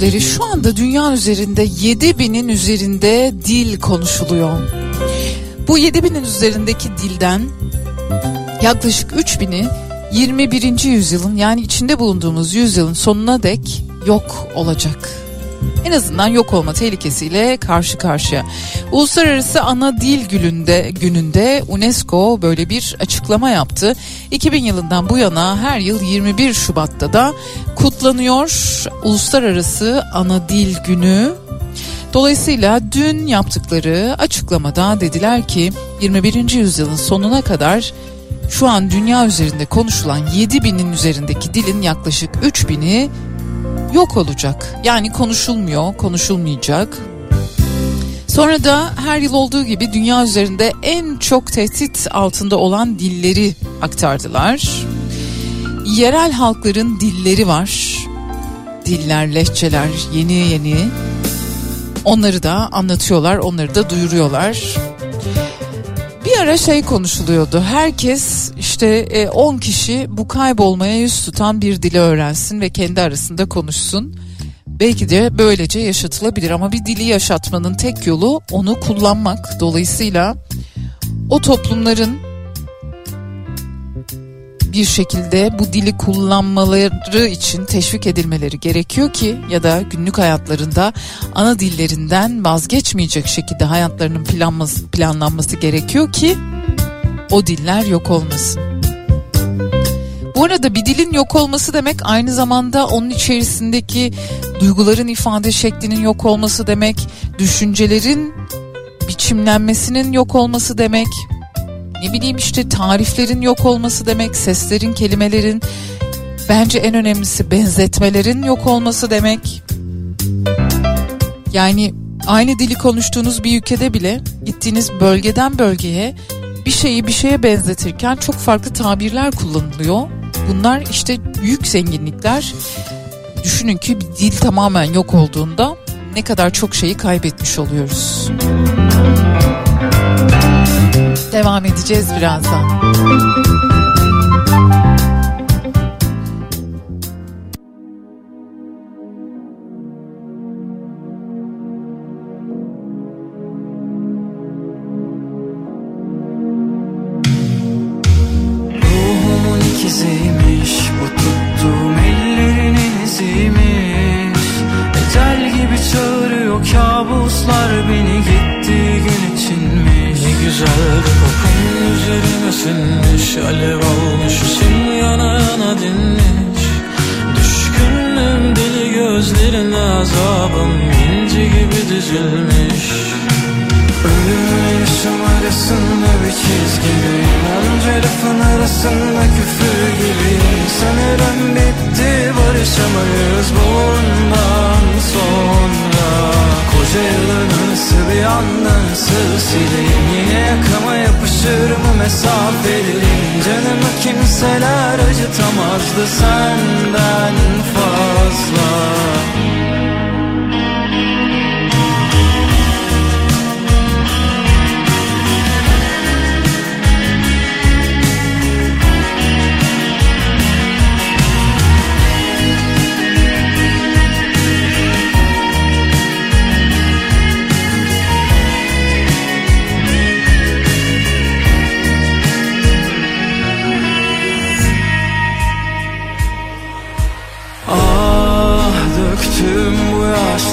Dinleyicileri şu anda dünya üzerinde 7000'in üzerinde dil konuşuluyor. Bu 7000'in üzerindeki dilden yaklaşık 3000'i 21. yüzyılın yani içinde bulunduğumuz yüzyılın sonuna dek yok olacak. En azından yok olma tehlikesiyle karşı karşıya. Uluslararası Ana Dil Günü'nde, gününde UNESCO böyle bir açıklama yaptı. 2000 yılından bu yana her yıl 21 Şubat'ta da kutlanıyor Uluslararası Ana Dil Günü. Dolayısıyla dün yaptıkları açıklamada dediler ki 21. yüzyılın sonuna kadar şu an dünya üzerinde konuşulan 7000'in üzerindeki dilin yaklaşık 3000'i yok olacak. Yani konuşulmuyor, konuşulmayacak. Sonra da her yıl olduğu gibi dünya üzerinde en çok tehdit altında olan dilleri aktardılar. Yerel halkların dilleri var. Diller, lehçeler yeni yeni. Onları da anlatıyorlar, onları da duyuruyorlar. Bir ara şey konuşuluyordu. Herkes işte 10 kişi bu kaybolmaya yüz tutan bir dili öğrensin ve kendi arasında konuşsun. Belki de böylece yaşatılabilir ama bir dili yaşatmanın tek yolu onu kullanmak. Dolayısıyla o toplumların bir şekilde bu dili kullanmaları için teşvik edilmeleri gerekiyor ki ya da günlük hayatlarında ana dillerinden vazgeçmeyecek şekilde hayatlarının planması, planlanması gerekiyor ki o diller yok olmasın. Bu arada bir dilin yok olması demek aynı zamanda onun içerisindeki duyguların ifade şeklinin yok olması demek, düşüncelerin biçimlenmesinin yok olması demek, ne bileyim işte tariflerin yok olması demek, seslerin, kelimelerin, bence en önemlisi benzetmelerin yok olması demek. Yani aynı dili konuştuğunuz bir ülkede bile gittiğiniz bölgeden bölgeye bir şeyi bir şeye benzetirken çok farklı tabirler kullanılıyor. Bunlar işte büyük zenginlikler. Düşünün ki bir dil tamamen yok olduğunda ne kadar çok şeyi kaybetmiş oluyoruz. Devam edeceğiz birazdan. De kokun üzerime sinmiş Alev almış için yana yana dinmiş. Düşkünüm deli gözlerine azabım inci gibi dizilmiş. Ölümle yaşam arasında bir çizgideyim Onca lafın arasında küfür gibiyim Sanırım bitti barışamayız bundan sonra. Koca yılın anısı bir anda nasıl sileyim Yine yakama yapışır mı mesafeliyim Canımı kimseler acıtamazdı senden fazla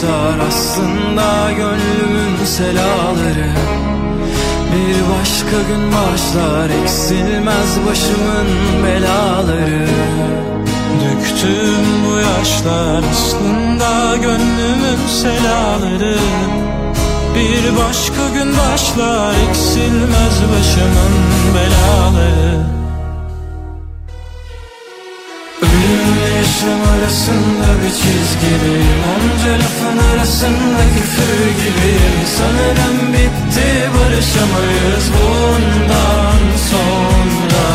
yaşlar aslında gönlümün selaları. Bir başka gün başlar eksilmez başımın belaları. Döktüm bu yaşlar aslında gönlümün selaları. Bir başka gün başlar eksilmez başımın belaları Yaşam arasında bir çizgideyim Onca lafın arasında küfür gibiyim. Sanırım bitti barışamayız bundan sonra.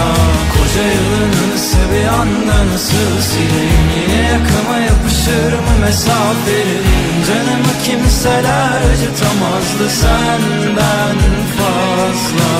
Koca yılın anısı bir anda nasıl sileyim Yine yakama yapışır mı mesafeliyim Canımı kimseler acıtamazdı senden fazla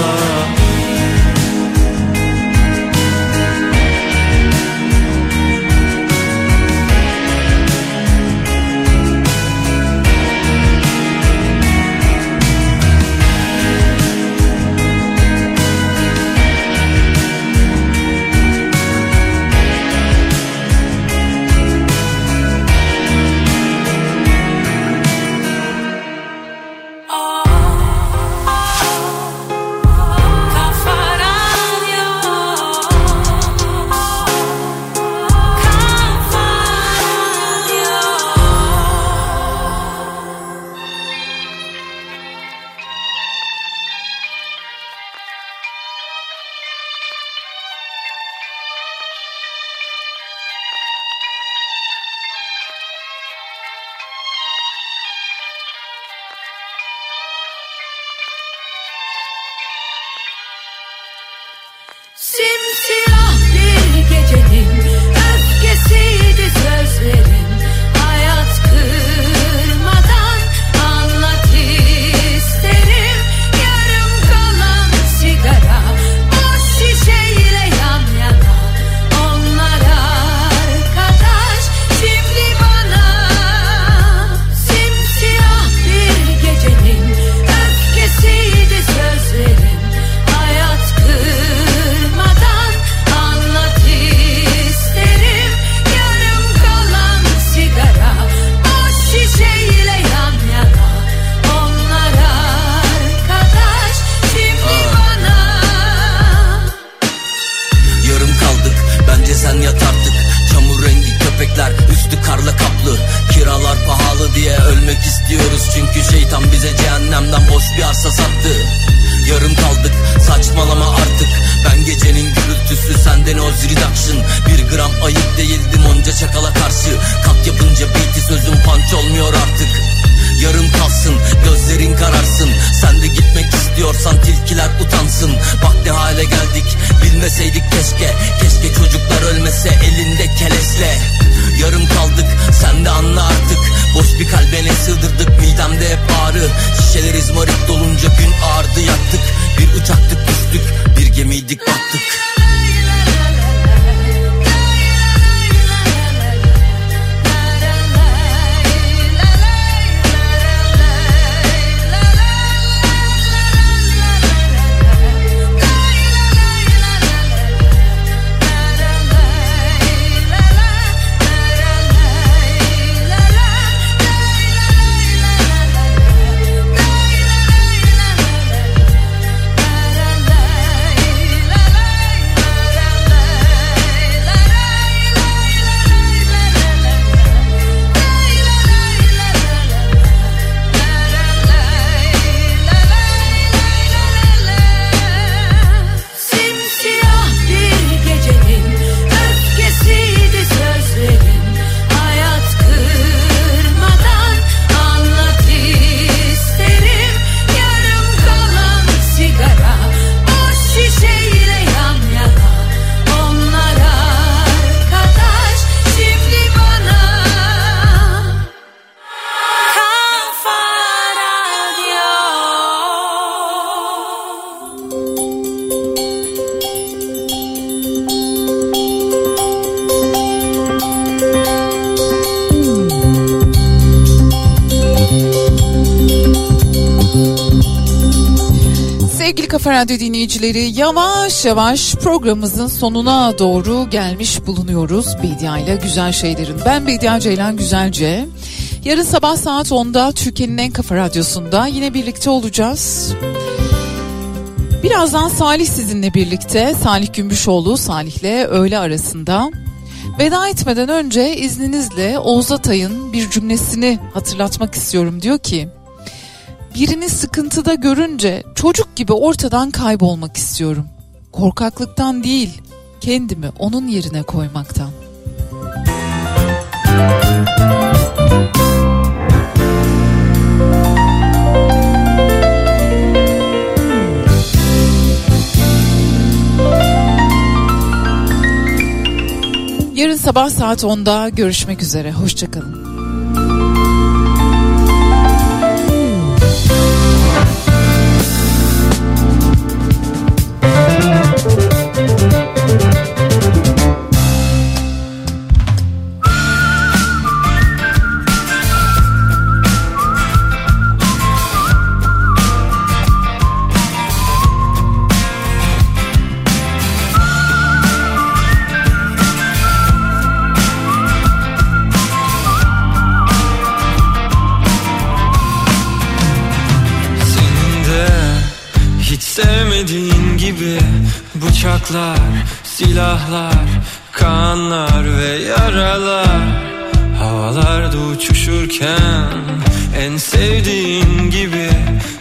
dinleyicileri yavaş yavaş programımızın sonuna doğru gelmiş bulunuyoruz. Bedia ile Güzel Şeylerin. Ben Bedia Ceylan Güzelce. Yarın sabah saat 10'da Türkiye'nin en kafa radyosunda yine birlikte olacağız. Birazdan Salih sizinle birlikte Salih Gümüşoğlu Salih'le öğle arasında. Veda etmeden önce izninizle Oğuz Atay'ın bir cümlesini hatırlatmak istiyorum. Diyor ki Birini sıkıntıda görünce çocuk gibi ortadan kaybolmak istiyorum. Korkaklıktan değil, kendimi onun yerine koymaktan. Yarın sabah saat 10'da görüşmek üzere. Hoşçakalın. Bıçaklar, silahlar, kanlar ve yaralar. Havalarda uçuşurken en sevdiğin gibi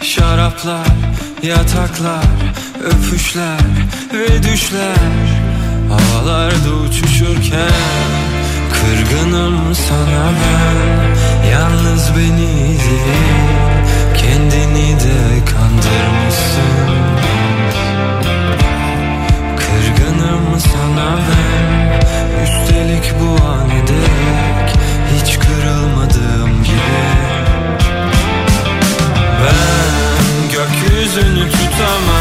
Şaraplar, yataklar, öpüşler ve düşler. Havalarda uçuşurken Kırgınım sana ben. Yalnız beni değil Kendini de kandırmışsın Ben Üstelik bu an dek Hiç kırılmadığım gibi. Ben gökyüzünü tutamam